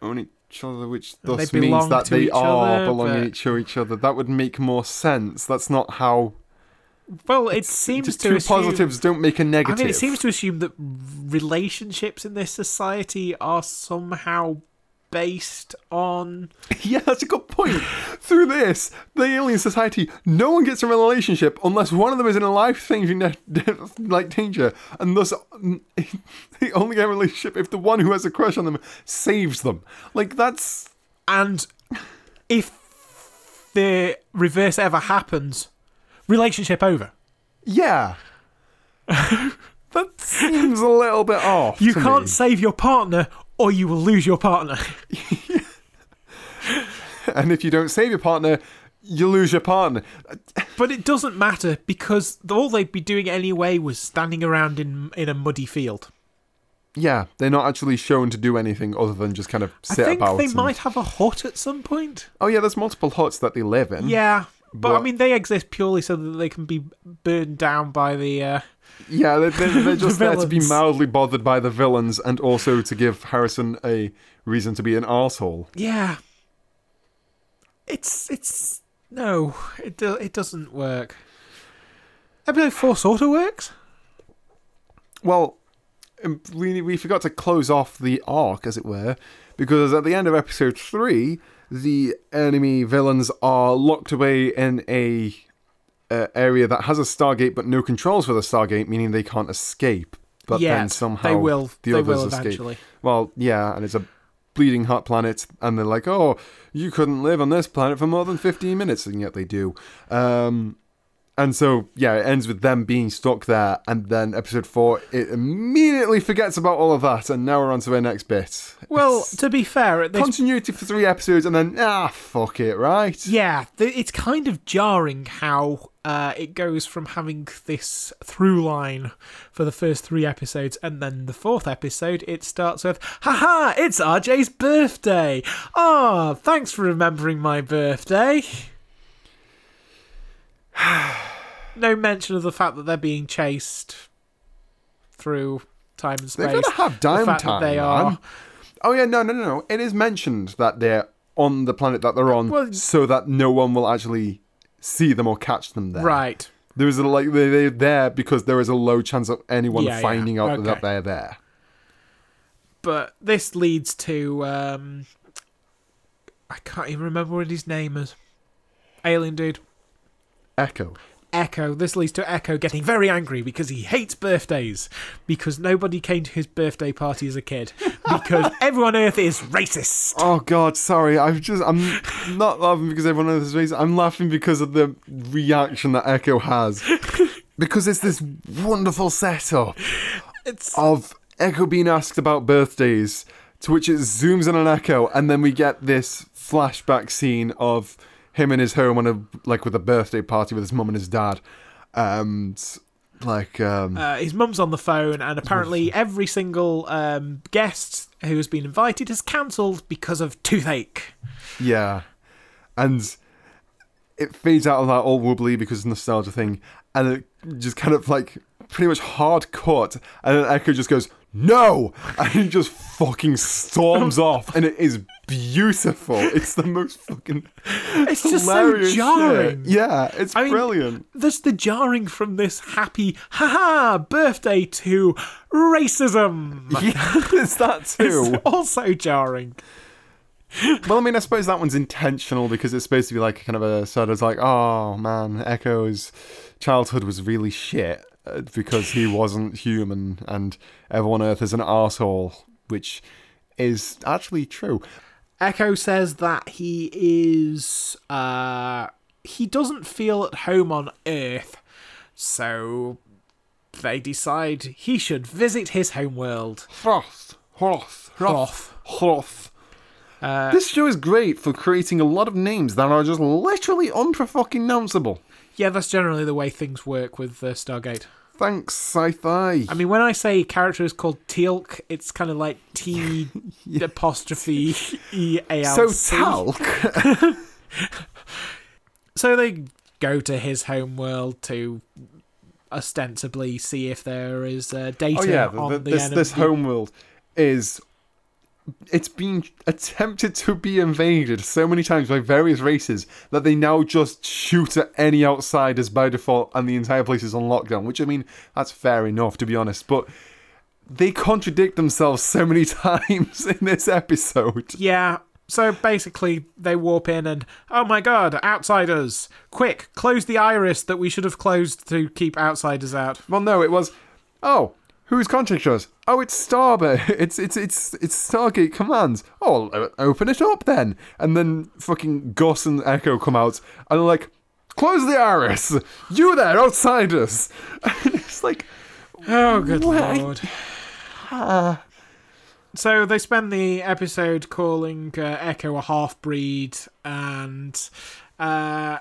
own each other, which thus means that they are other, belonging but- to each other. That would make more sense. That's not how. Well, it seems Just to two assume, positives don't make a negative. I mean, it seems to assume that relationships in this society are somehow based on. yeah, that's a good point. Through this, the alien society, no one gets a relationship unless one of them is in a life-changing de- de- like danger, and thus they only get a relationship if the one who has a crush on them saves them. Like that's And if the reverse ever happens, relationship over. Yeah. that seems a little bit off. You can't me. save your partner or you will lose your partner. And if you don't save your partner, you lose your partner. But it doesn't matter because all they'd be doing anyway was standing around in in a muddy field. Yeah, they're not actually shown to do anything other than just kind of I sit think about. they and- might have a hut at some point. Oh yeah, there's multiple huts that they live in. Yeah, but, I mean they exist purely so that they can be burned down by the. Uh, Yeah, they're, they're, just there to be mildly bothered by the villains and also to give Harrison a reason to be an arsehole. yeah, it's it's no, it do, it doesn't work. Episode four sort of works. Well, um, we we forgot to close off the arc, as it were, because at the end of episode three, the enemy villains are locked away in a uh, area that has a Stargate but no controls for the Stargate, meaning they can't escape. But Yet, then somehow they will. the they others will escape. eventually. Well, yeah, and it's a bleeding hot planet, and they're like, "Oh, you couldn't live on this planet for more than fifteen minutes," and yet they do. Um, and so, yeah, it ends with them being stuck there, and then episode four, it immediately forgets about all of that, and now we're on to the next bit. Well, It's to be fair, at this continuity for three episodes, and then ah, fuck it, right? Yeah, th- it's kind of jarring how uh, it goes from having this through line for the first three episodes, and then the fourth episode, it starts with, haha, it's RJ's birthday. Ah, thanks for remembering my birthday. no mention of the fact that they're being chased through time and space. They're gonna have the time, they man. are. Oh yeah, no, no, no, no. It is mentioned that they're on the planet that they're on, Well- so that no one will actually see them or catch them there. Right. There is a like they they're there because there is a low chance of anyone Yeah, yeah. finding out Okay. that they're there. but this leads to um I can't even remember what his name is. Alien dude. Echo. Echo. This leads to Echo getting very angry because he hates birthdays. Because nobody came to his birthday party as a kid. Because everyone on Earth is racist. Oh God, sorry. I'm just I'm not laughing because everyone on earth is racist. I'm laughing because of the reaction that Echo has. Because it's this wonderful setup It's of Echo being asked about birthdays, to which it zooms in on Echo, and then we get this flashback scene of him in his home on a like with a birthday party with his mum and his dad, and like um, uh, his mum's on the phone, and apparently every single um, guest who has been invited has cancelled because of toothache. yeah, and it fades out of that all wobbly because nostalgia thing, and it just kind of like pretty much hard cut, and then Echo just goes, no! And he just fucking storms off, and it is beautiful. It's the most fucking It's just so jarring. shit. Yeah, it's I mean, brilliant. There's the jarring from this happy, haha, birthday to racism. Yeah, it's that too. It's also jarring. Well, I mean, I suppose that one's intentional because it's supposed to be like kind of a sort of like, oh man, Echo's childhood was really shit because he wasn't human and everyone on Earth is an asshole, which is actually true. Echo says that he is uh he doesn't feel at home on Earth, so they decide he should visit his homeworld. Froth, Hroth. Hroth. Hroth. Uh, This show is great for creating a lot of names that are just literally unpronounceable. yeah, that's generally the way things work with uh, Stargate. Thanks, sci-fi. I mean, when I say character is called Teal'c, it's kind of like T apostrophe E A L so talc. So they go to his homeworld to ostensibly see if there is uh, data Oh yeah, on the, the, this enemy. this homeworld is it's been attempted to be invaded so many times by various races that they now just shoot at any outsiders by default and the entire place is on lockdown which i mean that's fair enough to be honest but they contradict themselves so many times in this episode Yeah. So basically, they warp in and, oh my god, outsiders! Quick, close the iris that we should have closed to keep outsiders out. well no it was oh who's contacting us oh it's starbase it's it's it's it's stargate commands oh o- open it up then. And then fucking gus and echo come out and they're like close the iris you there outsiders. And it's like Oh, good Why? lord. So they spend the episode calling uh, Echo a half breed, and uh,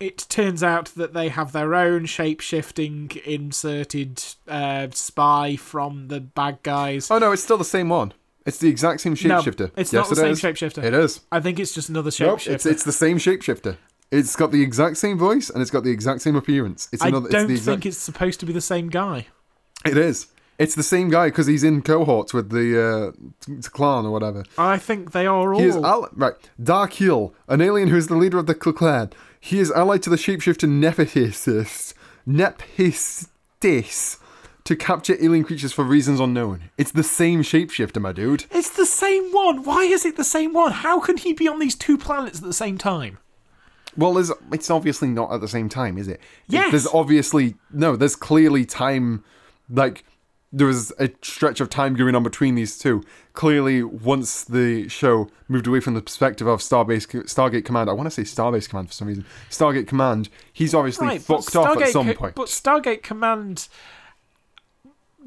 it turns out that they have their own shape shifting inserted uh, spy from the bad guys. oh no it's still the same one it's the exact same shapeshifter. No, it's yes not the it same is. shapeshifter. it is I think it's just another nope, shapeshifter. it's, it's the same shapeshifter it's got the exact same voice and it's got the exact same appearance it's another. I don't it's the exact think it's supposed to be the same guy. it is it's the same guy because he's in cohorts with the uh, clan or whatever I think they are all. He is al- right. Dark Heel, an alien who is the leader of the clan. He is allied to the shapeshifter Nephistis, Nephistis, to capture alien creatures for reasons unknown. It's the same shapeshifter, my dude. It's the same one. Why is it the same one? How can he be on these two planets at the same time? Well, there's, it's obviously not at the same time, is it? Yes. There's obviously no. There's clearly time, like there was a stretch of time going on between these two. Clearly, once the show moved away from the perspective of Starbase, Stargate Command, I want to say Starbase Command for some reason. Stargate Command. He's obviously Right, fucked off at some point. But Stargate Command.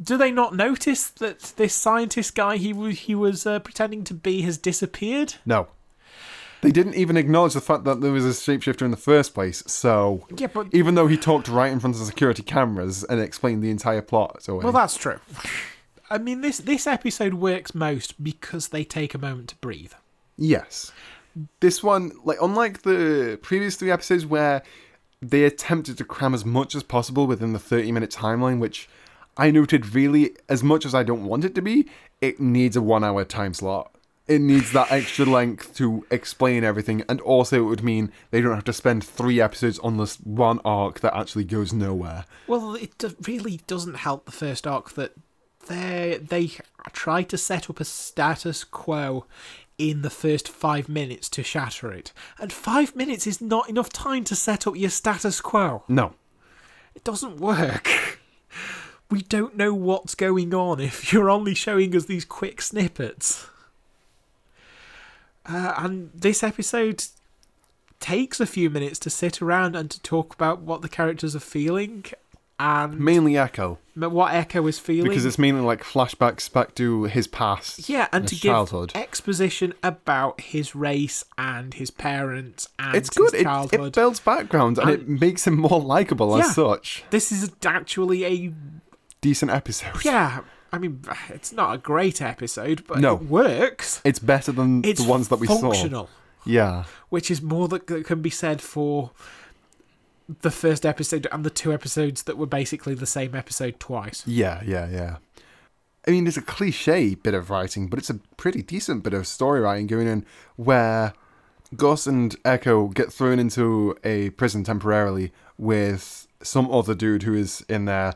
Do they not notice that this scientist guy he was he was uh, pretending to be has disappeared? no, they didn't even acknowledge the fact that there was a shapeshifter in the first place. So, Yeah, but even though he talked right in front of the security cameras and explained the entire plot, so well, that's true. I mean, this this episode works most because they take a moment to breathe. Yes. This one, like unlike the previous three episodes where they attempted to cram as much as possible within the 30 minute timeline, which I noted really, as much as I don't want it to be, it needs a one hour time slot. It needs that extra length to explain everything, and also it would mean they don't have to spend three episodes on this one arc that actually goes nowhere. Well, it really doesn't help the first arc that they they try to set up a status quo in the first five minutes to shatter it, and five minutes is not enough time to set up your status quo. No. It doesn't work. We don't know what's going on if you're only showing us these quick snippets. Uh, and this episode takes a few minutes to sit around and to talk about what the characters are feeling and Mainly Echo, what Echo is feeling. because it's mainly like flashbacks back to his past. yeah, and to give childhood. exposition about his race and his parents and It's good. It, childhood. it builds background and, And- it makes him more likable Yeah. as such. this is actually a Decent episode. yeah. I mean, it's not a great episode, but No. it works. It's better than It's the ones that we saw. functional, Yeah. which is more that that can be said for the first episode and the two episodes that were basically the same episode twice. Yeah, yeah, yeah. I mean, it's a cliche bit of writing, but it's a pretty decent bit of story writing going in where Gus and Echo get thrown into a prison temporarily with some other dude who is in there.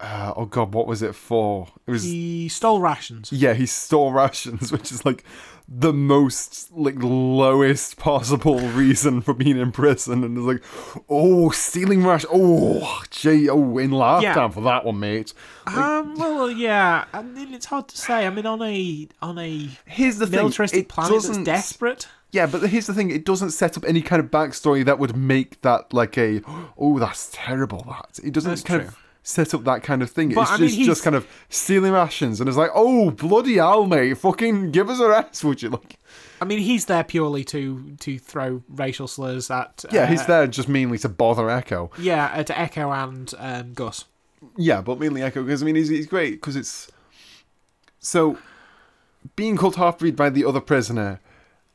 Uh, oh god, what was it for? It was He stole rations. yeah, he stole rations, which is like the most like lowest possible reason for being in prison, and it's like, oh, stealing rations. Oh, gee, oh, in lifetime Yeah. for that one, mate. Um, well, yeah. I mean, it's hard to say. I mean, on a on a Here's the thing: militaristic it planet that's doesn't. desperate. Yeah, but here's the thing: it doesn't set up any kind of backstory that would make that like a, oh, that's terrible. That it doesn't That's kind true. of set up that kind of thing. But, it's I mean, just he's- just kind of stealing rations, and it's like, oh, bloody hell, mate! Fucking give us a rest, would you? Like, I mean, he's there purely to to throw racial slurs at. yeah, uh, he's there just mainly to bother Echo. Yeah, at Echo and um, Gus. Yeah, but mainly Echo because I mean he's he's great because it's so being called half breed by the other prisoner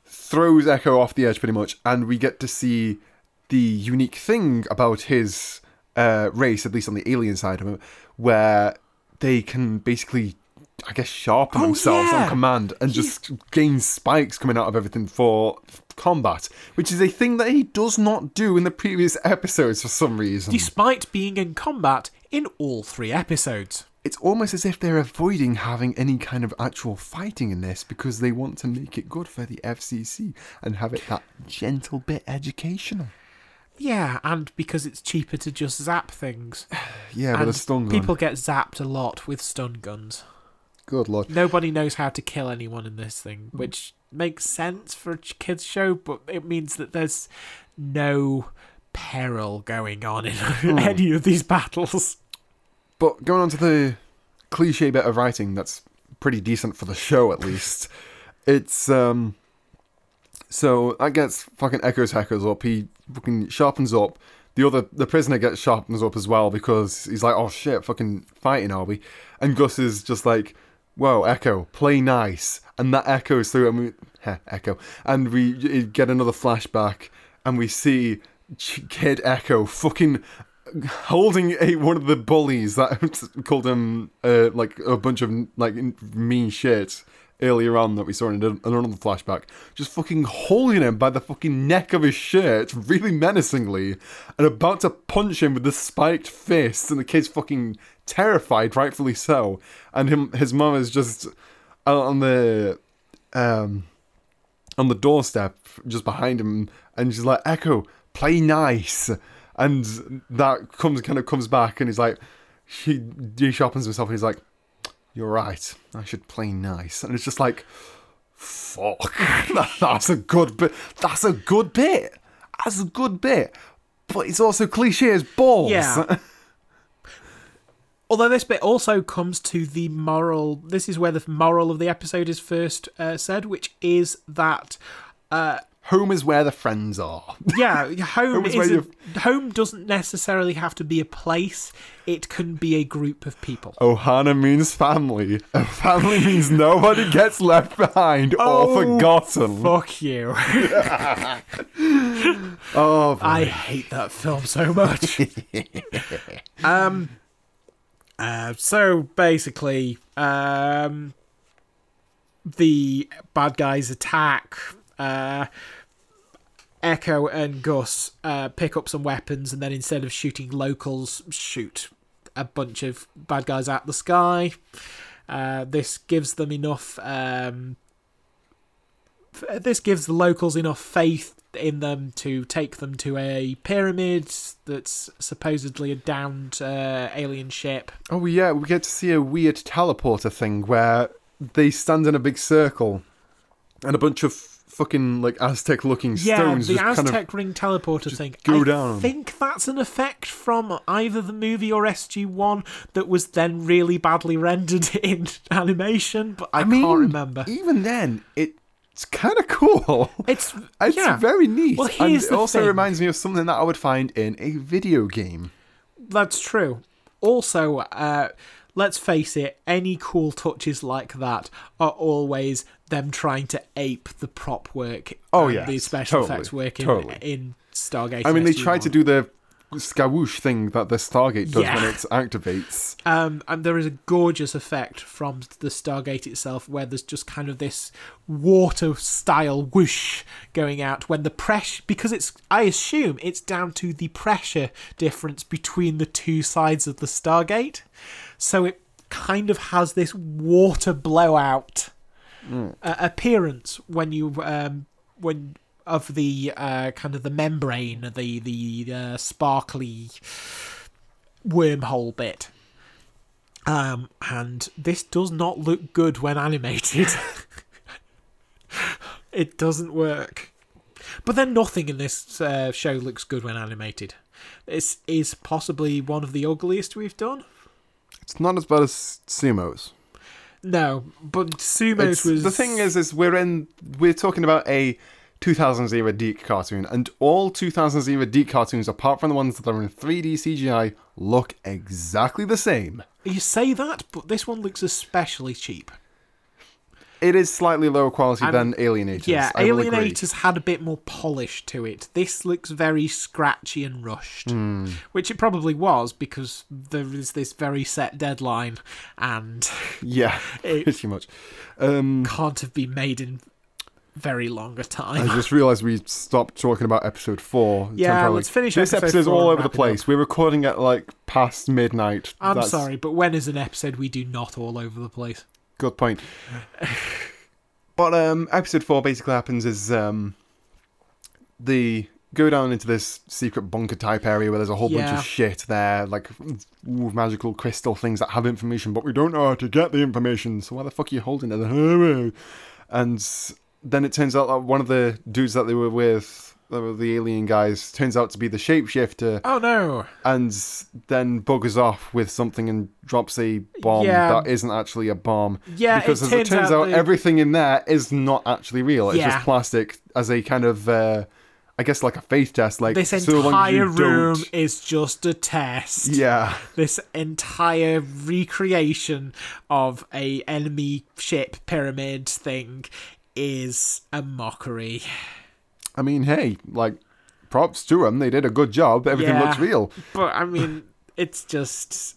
throws Echo off the edge pretty much, and we get to see the unique thing about his uh, race, at least on the alien side of it, where they can basically. I guess sharpen Oh, themselves yeah. on command and just gain spikes coming out of everything for combat, which is a thing that he does not do in the previous episodes for some reason. Despite being in combat in all three episodes. it's almost as if they're avoiding having any kind of actual fighting in this because they want to make it good for the FCC and have it that gentle bit educational. Yeah, and because it's cheaper to just zap things. Yeah, with and a stun gun. people get zapped a lot with stun guns. Good lord. Nobody knows how to kill anyone in this thing, which makes sense for a kids show, but it means that there's no peril going on in any of these battles. But going on to the cliche bit of writing that's pretty decent for the show at least. It's um so that gets fucking Echo's hackers up. He fucking sharpens up. The other the prisoner gets sharpens up as well because he's like, oh shit, fucking fighting are we? And Gus is just like, Whoa, Echo, play nice. And that echoes through and we heh, Echo. And we get another flashback and we see Kid Echo fucking holding a one of the bullies that called him uh, like a bunch of like mean shit earlier on that we saw in another flashback. Just fucking holding him by the fucking neck of his shirt really menacingly and about to punch him with the spiked fist and the kid's fucking terrified rightfully so. And him his mum is just on the um on the doorstep just behind him and she's like echo play nice. And that comes kind of comes back and he's like he sharpens himself and he's like you're right i should play nice and it's just like fuck that's a good bit that's a good bit that's a good bit but it's also cliche as balls Yeah. Although this bit also comes to the moral. This is where the moral of the episode is first uh, said, which is that. Uh, home is where the friends are yeah, home is where is home doesn't necessarily have to be a place. It can be a group of people. ohana means family and family means nobody gets left behind or Oh, forgotten Fuck you! oh boy. I hate that film so much. um. Uh, so basically, um, the bad guys attack. Uh, Echo and Gus uh, pick up some weapons, and then instead of shooting locals, shoot a bunch of bad guys at the sky. Uh, this gives them enough. Um, this gives the locals enough faith in them to take them to a pyramid that's supposedly a downed uh, alien ship. Oh yeah, we get to see a weird teleporter thing where they stand in a big circle, and a bunch of fucking like Aztec-looking Yeah, stones the just kind Aztec of. ring teleporter thing. go I down. think that's an effect from either the movie or SG1 that was then really badly rendered in animation, but I, mean, can't remember. Even then, it's kind of cool. It's It's yeah, very neat. Well, and it also thing. reminds me of something that I would find in a video game. that's true. Also, uh, let's face it, any cool touches like that are always them trying to ape the prop work. Oh, and yes, the special totally, effects work in, totally. in Stargate. I mean, they SG-1. tried to do the skawoosh thing that the Stargate does Yeah. when it activates. Um, and there is a gorgeous effect from the Stargate itself where there's just kind of this water style whoosh going out when the pressure, because it's, I assume it's down to the pressure difference between the two sides of the Stargate. So it kind of has this water blowout uh, appearance when you, um, when, of the uh, kind of the membrane, the the uh, sparkly wormhole bit. Um, and this does not look good when animated. it doesn't work. But then nothing in this uh, show looks good when animated. This is possibly one of the ugliest we've done. It's not as bad as Sumo's. No, but Sumo's It's- was The thing is, is we're in, we're talking about a 2000s era DiC cartoon, and all 2000s era DiC cartoons, apart from the ones that are in 3D CGI, look exactly the same. You say that, but this one looks especially cheap. It is slightly lower quality And- than Alienators. Yeah. Alienators had a bit more polish to it. This looks very scratchy and rushed, Hmm. which it probably was because there is this very set deadline and Yeah, It- pretty much. Um, can't have been made in very long a time. I just realised we stopped talking about episode four. Yeah, temporarily. let's finish This episode episode's all over the place. We're recording at like past midnight. I'm That's- sorry, but when is an episode we do not all over the place? Good point. but um, episode four basically happens is um, they go down into this secret bunker type area where there's a whole bunch of shit there, like ooh, magical crystal things that have information, but we don't know how to get the information. So why the fuck are you holding it? And then it turns out that one of the dudes that they were with, that were the alien guys, turns out to be the shapeshifter Oh no! and then buggers off with something and drops a bomb Yeah. that isn't actually a bomb. Yeah, because it as turns it turns out out, everything in there is not actually real. It's Yeah. just plastic as a kind of, uh, I guess, like a faith test. Like This so long as you entire room don't- is just a test. Yeah, This entire recreation of a enemy ship pyramid thing is a mockery. I mean, hey, like props to them. They did a good job. Everything Yeah. looks real. But I mean, it's just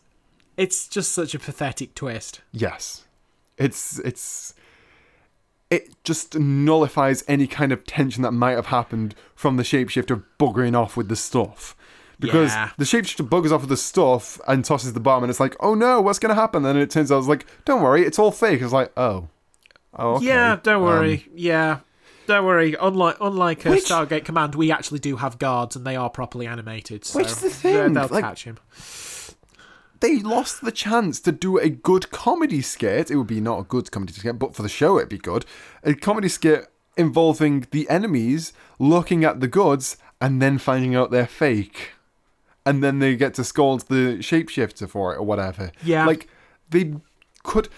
it's just such a pathetic twist. Yes, it's it's it just nullifies any kind of tension that might have happened from the shapeshifter buggering off with the stuff. Because Yeah. the shapeshifter buggers off with the stuff and tosses the bomb, and it's like, oh no, what's going to happen? Then it turns out it's like, don't worry, it's all fake. It's like, oh, oh, okay. Yeah, don't Um, worry. yeah. Don't worry. Unlike unlike a Which- Stargate Command, we actually do have guards and they are properly animated. So Which is the thing, They'll like- catch him. they lost the chance to do a good comedy skit. It would be not a good comedy skit, but for the show, it'd be good. A comedy skit involving the enemies looking at the goods and then finding out they're fake. And then they get to scold the shapeshifter for it or whatever. Yeah. Like, they could.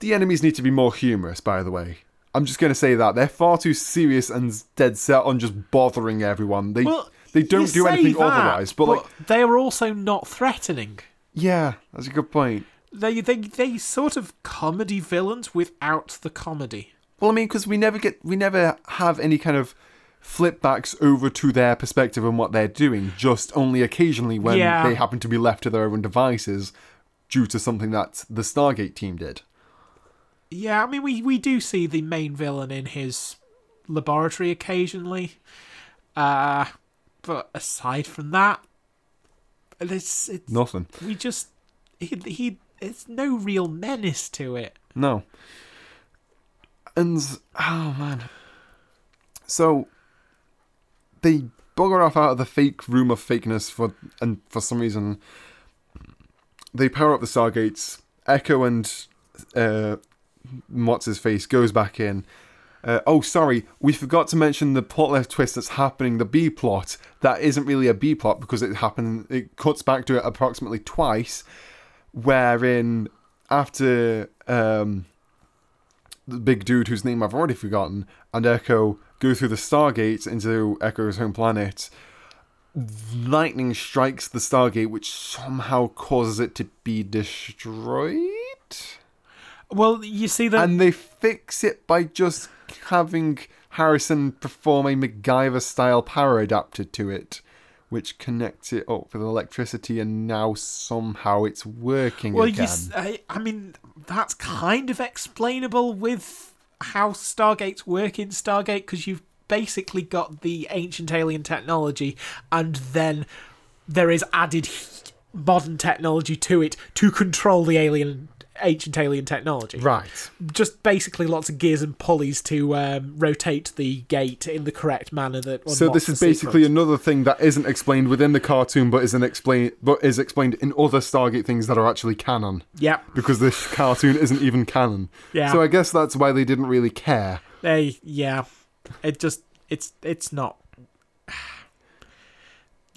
The enemies need to be more humorous, by the way. I'm just going to say that. They're far too serious and dead set on just bothering everyone. They, Well, they don't do anything that, otherwise. But, like, they are also not threatening. yeah, that's a good point. They they they sort of comedy villains without the comedy. Well, I mean, because we never get, we never have any kind of flip backs over to their perspective and what they're doing. Just only occasionally when Yeah. they happen to be left to their own devices due to something that the Stargate team did. Yeah, I mean we we do see the main villain in his laboratory occasionally. Uh but aside from that it's, it's Nothing. we just he he it's no real menace to it. No. And oh man. So they bugger off out of the fake room of fakeness for and for some reason they power up the Stargates. Echo and uh, what's his face goes back in. Uh, oh, sorry, we forgot to mention the plot left twist that's happening. The B plot that isn't really a B plot because it happened. It cuts back to it approximately twice, wherein after um, the big dude whose name I've already forgotten and Echo go through the Stargate into Echo's home planet, lightning strikes the Stargate, which somehow causes it to be destroyed. Well, you see that And they fix it by just having Harrison perform a MacGyver style power adapter to it, which connects it up with electricity, and now somehow it's working Well, again. s- I, I mean, that's kind of explainable with how Stargates work in Stargate because you've basically got the ancient alien technology, and then there is added modern technology to it to control the alien ancient alien technology. Right. Just basically lots of gears and pulleys to um, rotate the gate in the correct manner that. So this is basically sequence. another thing that isn't explained within the cartoon, but isn't explained, but is explained in other Stargate things that are actually canon. Yep. Because this cartoon isn't even canon. Yeah. So I guess that's why they didn't really care. They yeah, it just it's it's not.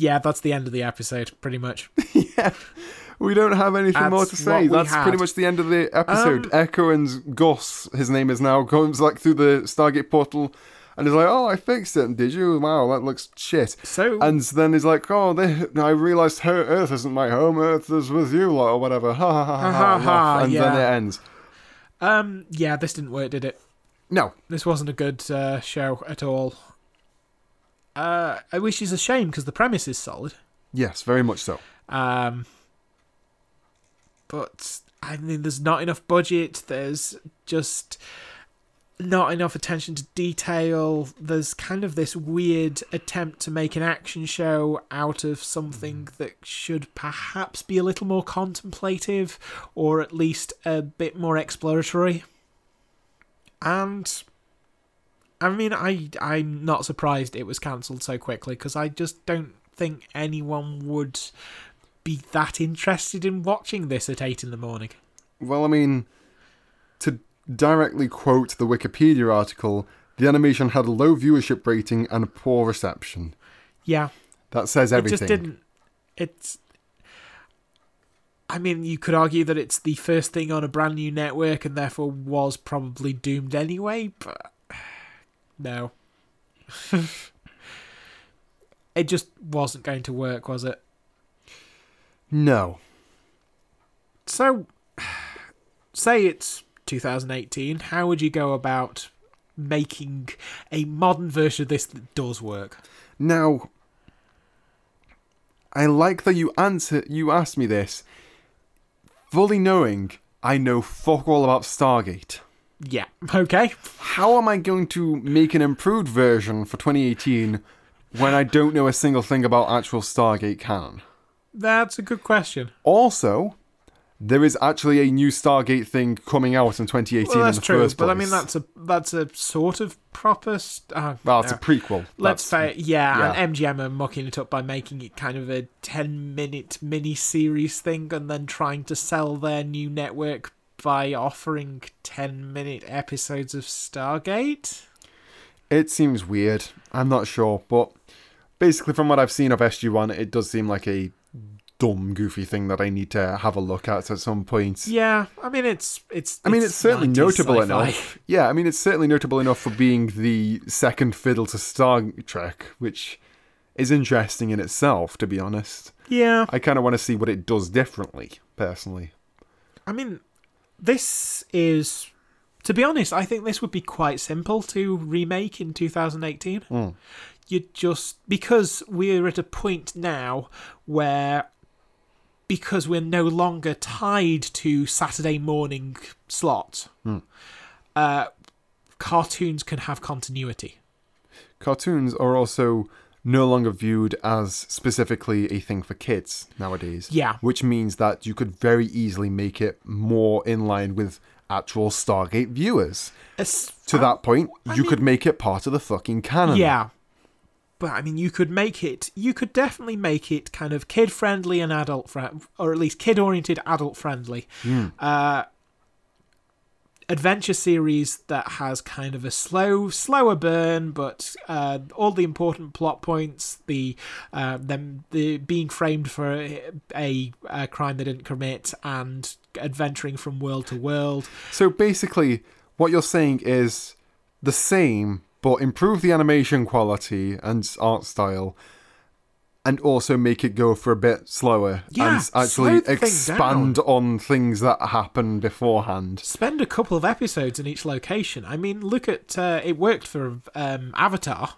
Yeah, that's the end of the episode, pretty much. We don't have anything more to say. That's pretty much the end of the episode. Um, Echo and Gus, his name is now, comes like through the Stargate portal and he's like, "Oh, I fixed it. Did you? Wow, that looks shit." So And then he's like, "Oh, they, I realized her Earth isn't my home. Earth is with you, like, or whatever." Ha ha ha ha. Ha, ha, ha, ha, laugh. and then it ends. um yeah, this didn't work, did it? No, This wasn't a good uh, show at all. Uh, which is a shame because the premise is solid. yes, very much so. Um, but I mean, there's not enough budget. There's just not enough attention to detail. There's kind of this weird attempt to make an action show out of something mm. that should perhaps be a little more contemplative or at least a bit more exploratory. And I mean, I I'm not surprised it was cancelled so quickly because I just don't think anyone would be that interested in watching this at eight in the morning. Well, I mean, to directly quote the Wikipedia article, the animation had a low viewership rating and a poor reception. Yeah, That says everything. it just didn't. It's. I mean, you could argue that it's the first thing on a brand new network and therefore was probably doomed anyway, but no. it just wasn't going to work, was it? No. So, say it's 2018, how would you go about making a modern version of this that does work? Now, I like that you answer. You asked me this, fully knowing I know fuck all about Stargate. Yeah, okay. How am I going to make an improved version for 2018 when I don't know a single thing about actual Stargate canon? That's a good question. Also, there is actually a new Stargate thing coming out in 2018 Well, that's in the true, first place. but I mean that's a that's a sort of proper. St- uh, well, it's no. a prequel. Let's say, yeah, yeah. and MGM are mucking it up by making it kind of a 10 minute mini series thing and then trying to sell their new network by offering 10 minute episodes of Stargate. It seems weird. I'm not sure, but basically, from what I've seen of SG1, it does seem like a dumb, goofy thing that I need to have a look at at some point. Yeah, I mean, it's. it's I mean, it's certainly notable sci-fi. enough. Yeah, I mean, it's certainly notable enough for being the second fiddle to Star Trek, which is interesting in itself, to be honest. Yeah, I kind of want to see what it does differently, personally. I mean, this is. To be honest, I think this would be quite simple to remake in 2018. Mm. You just because we're at a point now where because we're no longer tied to Saturday morning slots, Hmm. uh, cartoons can have continuity. Cartoons are also no longer viewed as specifically a thing for kids nowadays. Yeah. Which means that you could very easily make it more in line with actual Stargate viewers. To that point, I you mean- could make it part of the fucking canon. Yeah. But I mean, you could make it. You could definitely make it kind of kid friendly and adult friendly, or at least kid oriented, adult friendly. Uh, adventure series that has kind of a slow, slower burn, but uh, all the important plot points, the uh, them the being framed for a, a, a crime they didn't commit, and adventuring from world to world. So basically, what you're saying is the same, but improve the animation quality and art style, and also make it go for a bit slower Yeah, and actually expand on things that happened beforehand. spend a couple of episodes in each location. I mean, look at uh, it worked for um, Avatar.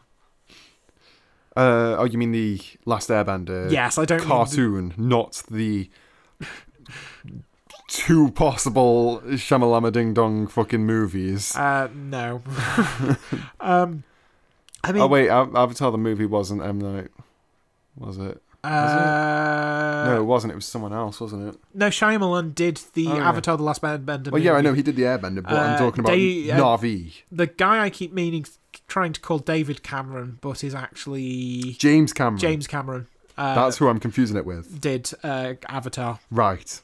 Uh, oh, you mean the Last Airbender? yes, I don't mean the- cartoon, not the two possible Shamalama Ding Dong fucking movies. Uh, no. um, I mean, oh wait, Avatar the movie wasn't M Night, was it? uh, no, it wasn't. It was someone else, wasn't it? no, Shyamalan did the Oh, yeah. Avatar: The Last Airbender. Well, yeah, I know he did the Airbender, but I'm Uh, talking about uh, Navi. The guy I keep meaning, trying to call David Cameron, but is actually James Cameron. James Cameron. Uh, That's who I'm confusing it with. did uh, Avatar, Right.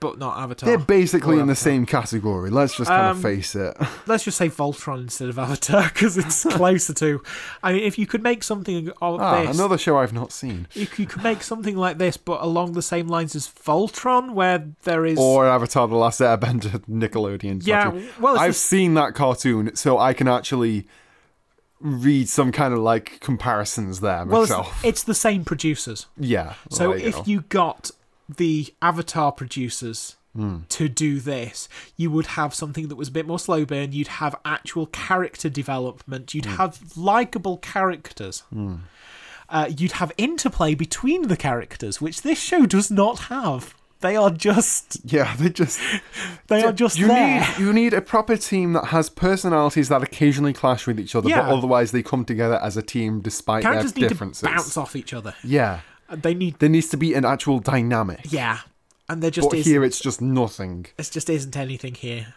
But not Avatar. They're basically in the same category. Let's just kind Um, of face it. Let's just say Voltron instead of Avatar because it's closer to. I mean, if you could make something of Ah, this, another show I've not seen. if you could make something like this, but along the same lines as Voltron, where there is. Or Avatar The Last Airbender Nickelodeon. yeah, cartoon. well, I've seen that cartoon, so I can actually read some kind of like comparisons there Well, it's, it's the same producers. yeah. So you if go. you got the Avatar producers Hmm. to do this, you would have something that was a bit more slow burn. You'd have actual character development. You'd Hmm. have likable characters. Uh, you'd have interplay between the characters, which this show does not have. They are just yeah, they just they are just you there. need you need a proper team that has personalities that occasionally clash with each other, Yeah. but otherwise they come together as a team despite characters their differences. bounce off each other. Yeah, They need there needs to be an actual dynamic. yeah, and there just but is. here it's just nothing. It just isn't anything here.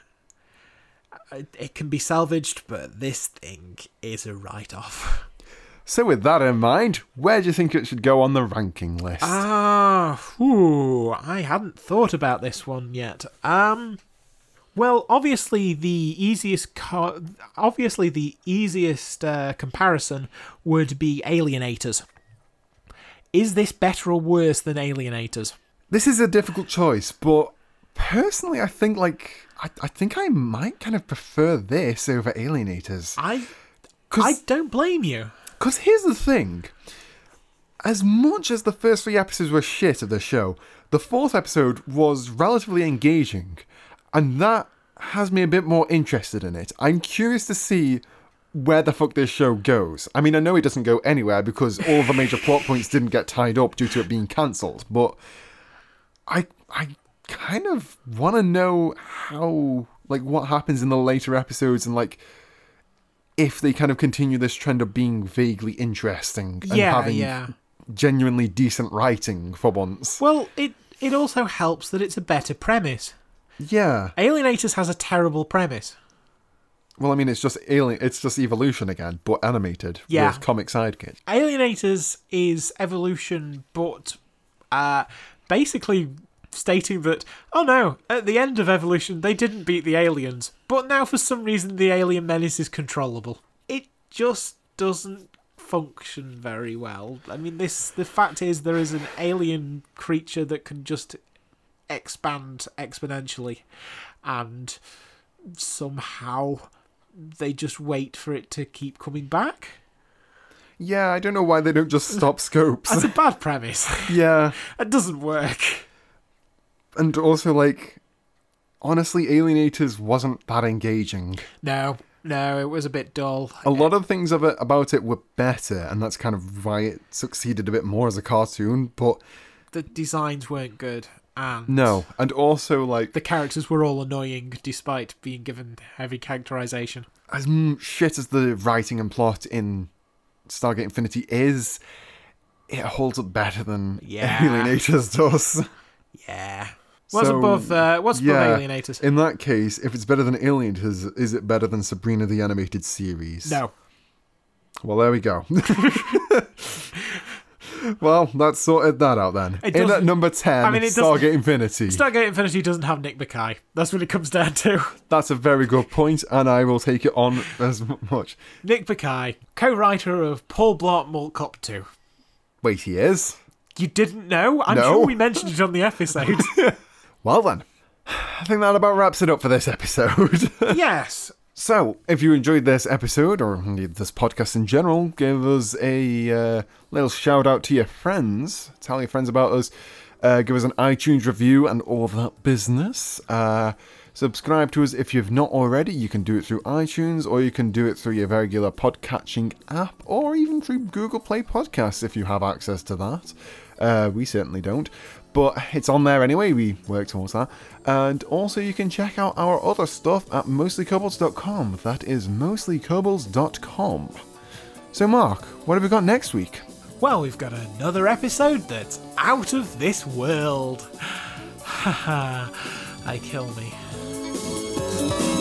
Uh, It can be salvaged, but this thing is a write-off. So with that in mind, where do you think it should go on the ranking list? Ah, whew, I hadn't thought about this one yet. Um, well, obviously the easiest, co- obviously the easiest uh, comparison would be Alienators. Is this better or worse than Alienators? This is a difficult choice, but personally, I think like I, I think I might kind of prefer this over Alienators. I, I don't blame you. Because here's the thing: as much as the first three episodes were shit of the show, the fourth episode was relatively engaging, and that has me a bit more interested in it. I'm curious to see where the fuck this show goes. I mean, I know it doesn't go anywhere because all the major plot points didn't get tied up due to it being cancelled, but I I kind of want to know how like what happens in the later episodes and like if they kind of continue this trend of being vaguely interesting and Yeah, having yeah. genuinely decent writing for once. Well, it it also helps that it's a better premise. Yeah. Alienators has a terrible premise. Well, I mean, it's just alien. It's just evolution again, but animated Yeah. with comic sidekick. Alienators is evolution, but uh, basically stating that, oh no, at the end of evolution, they didn't beat the aliens, but now for some reason the alien menace is controllable. It just doesn't function very well. I mean, this the fact is there is an alien creature that can just expand exponentially, and somehow they just wait for it to keep coming back. Yeah, I don't know why they don't just stop scopes. That's a bad premise. yeah, It doesn't work. and also like, honestly, Alienators wasn't that engaging. No, no, it was a bit dull. A lot of things of it about it were better, and that's kind of why it succeeded a bit more as a cartoon. But The designs weren't good, and no, and also like the characters were all annoying despite being given heavy characterization. as shit as the writing and plot in Stargate Infinity is, it holds up better than Yeah. Alienators does. Yeah. What's So, above? Uh, what's yeah. above Alienators? In that case, if it's better than Alienators, is it better than Sabrina the Animated Series? No. Well, there we go. well, that's sorted that out then. In at number 10, I mean, it Stargate Infinity. Stargate Infinity doesn't have Nick Bakay. That's what it comes down to. That's a very good point, and I will take it on as much. Nick Bakay, co-writer of Paul Blart Mall Cop 2. Wait, he is? You didn't know? I'm No. sure we mentioned it on the episode. Well then, I think that about wraps it up for this episode. yes. So, if you enjoyed this episode, or indeed this podcast in general, give us a uh, little shout out to your friends. Tell your friends about us. Uh, give us an iTunes review and all that business. Uh, Subscribe to us if you've not already. You can do it through iTunes or you can do it through your regular podcatching app or even through Google Play Podcasts if you have access to that. Uh, we certainly don't. But it's on there anyway, we work towards that. And also, you can check out our other stuff at mostlykobolds.com. That is mostlykobolds.com. So, Mark, what have we got next week? Well, we've got another episode that's out of this world. Haha, I kill me.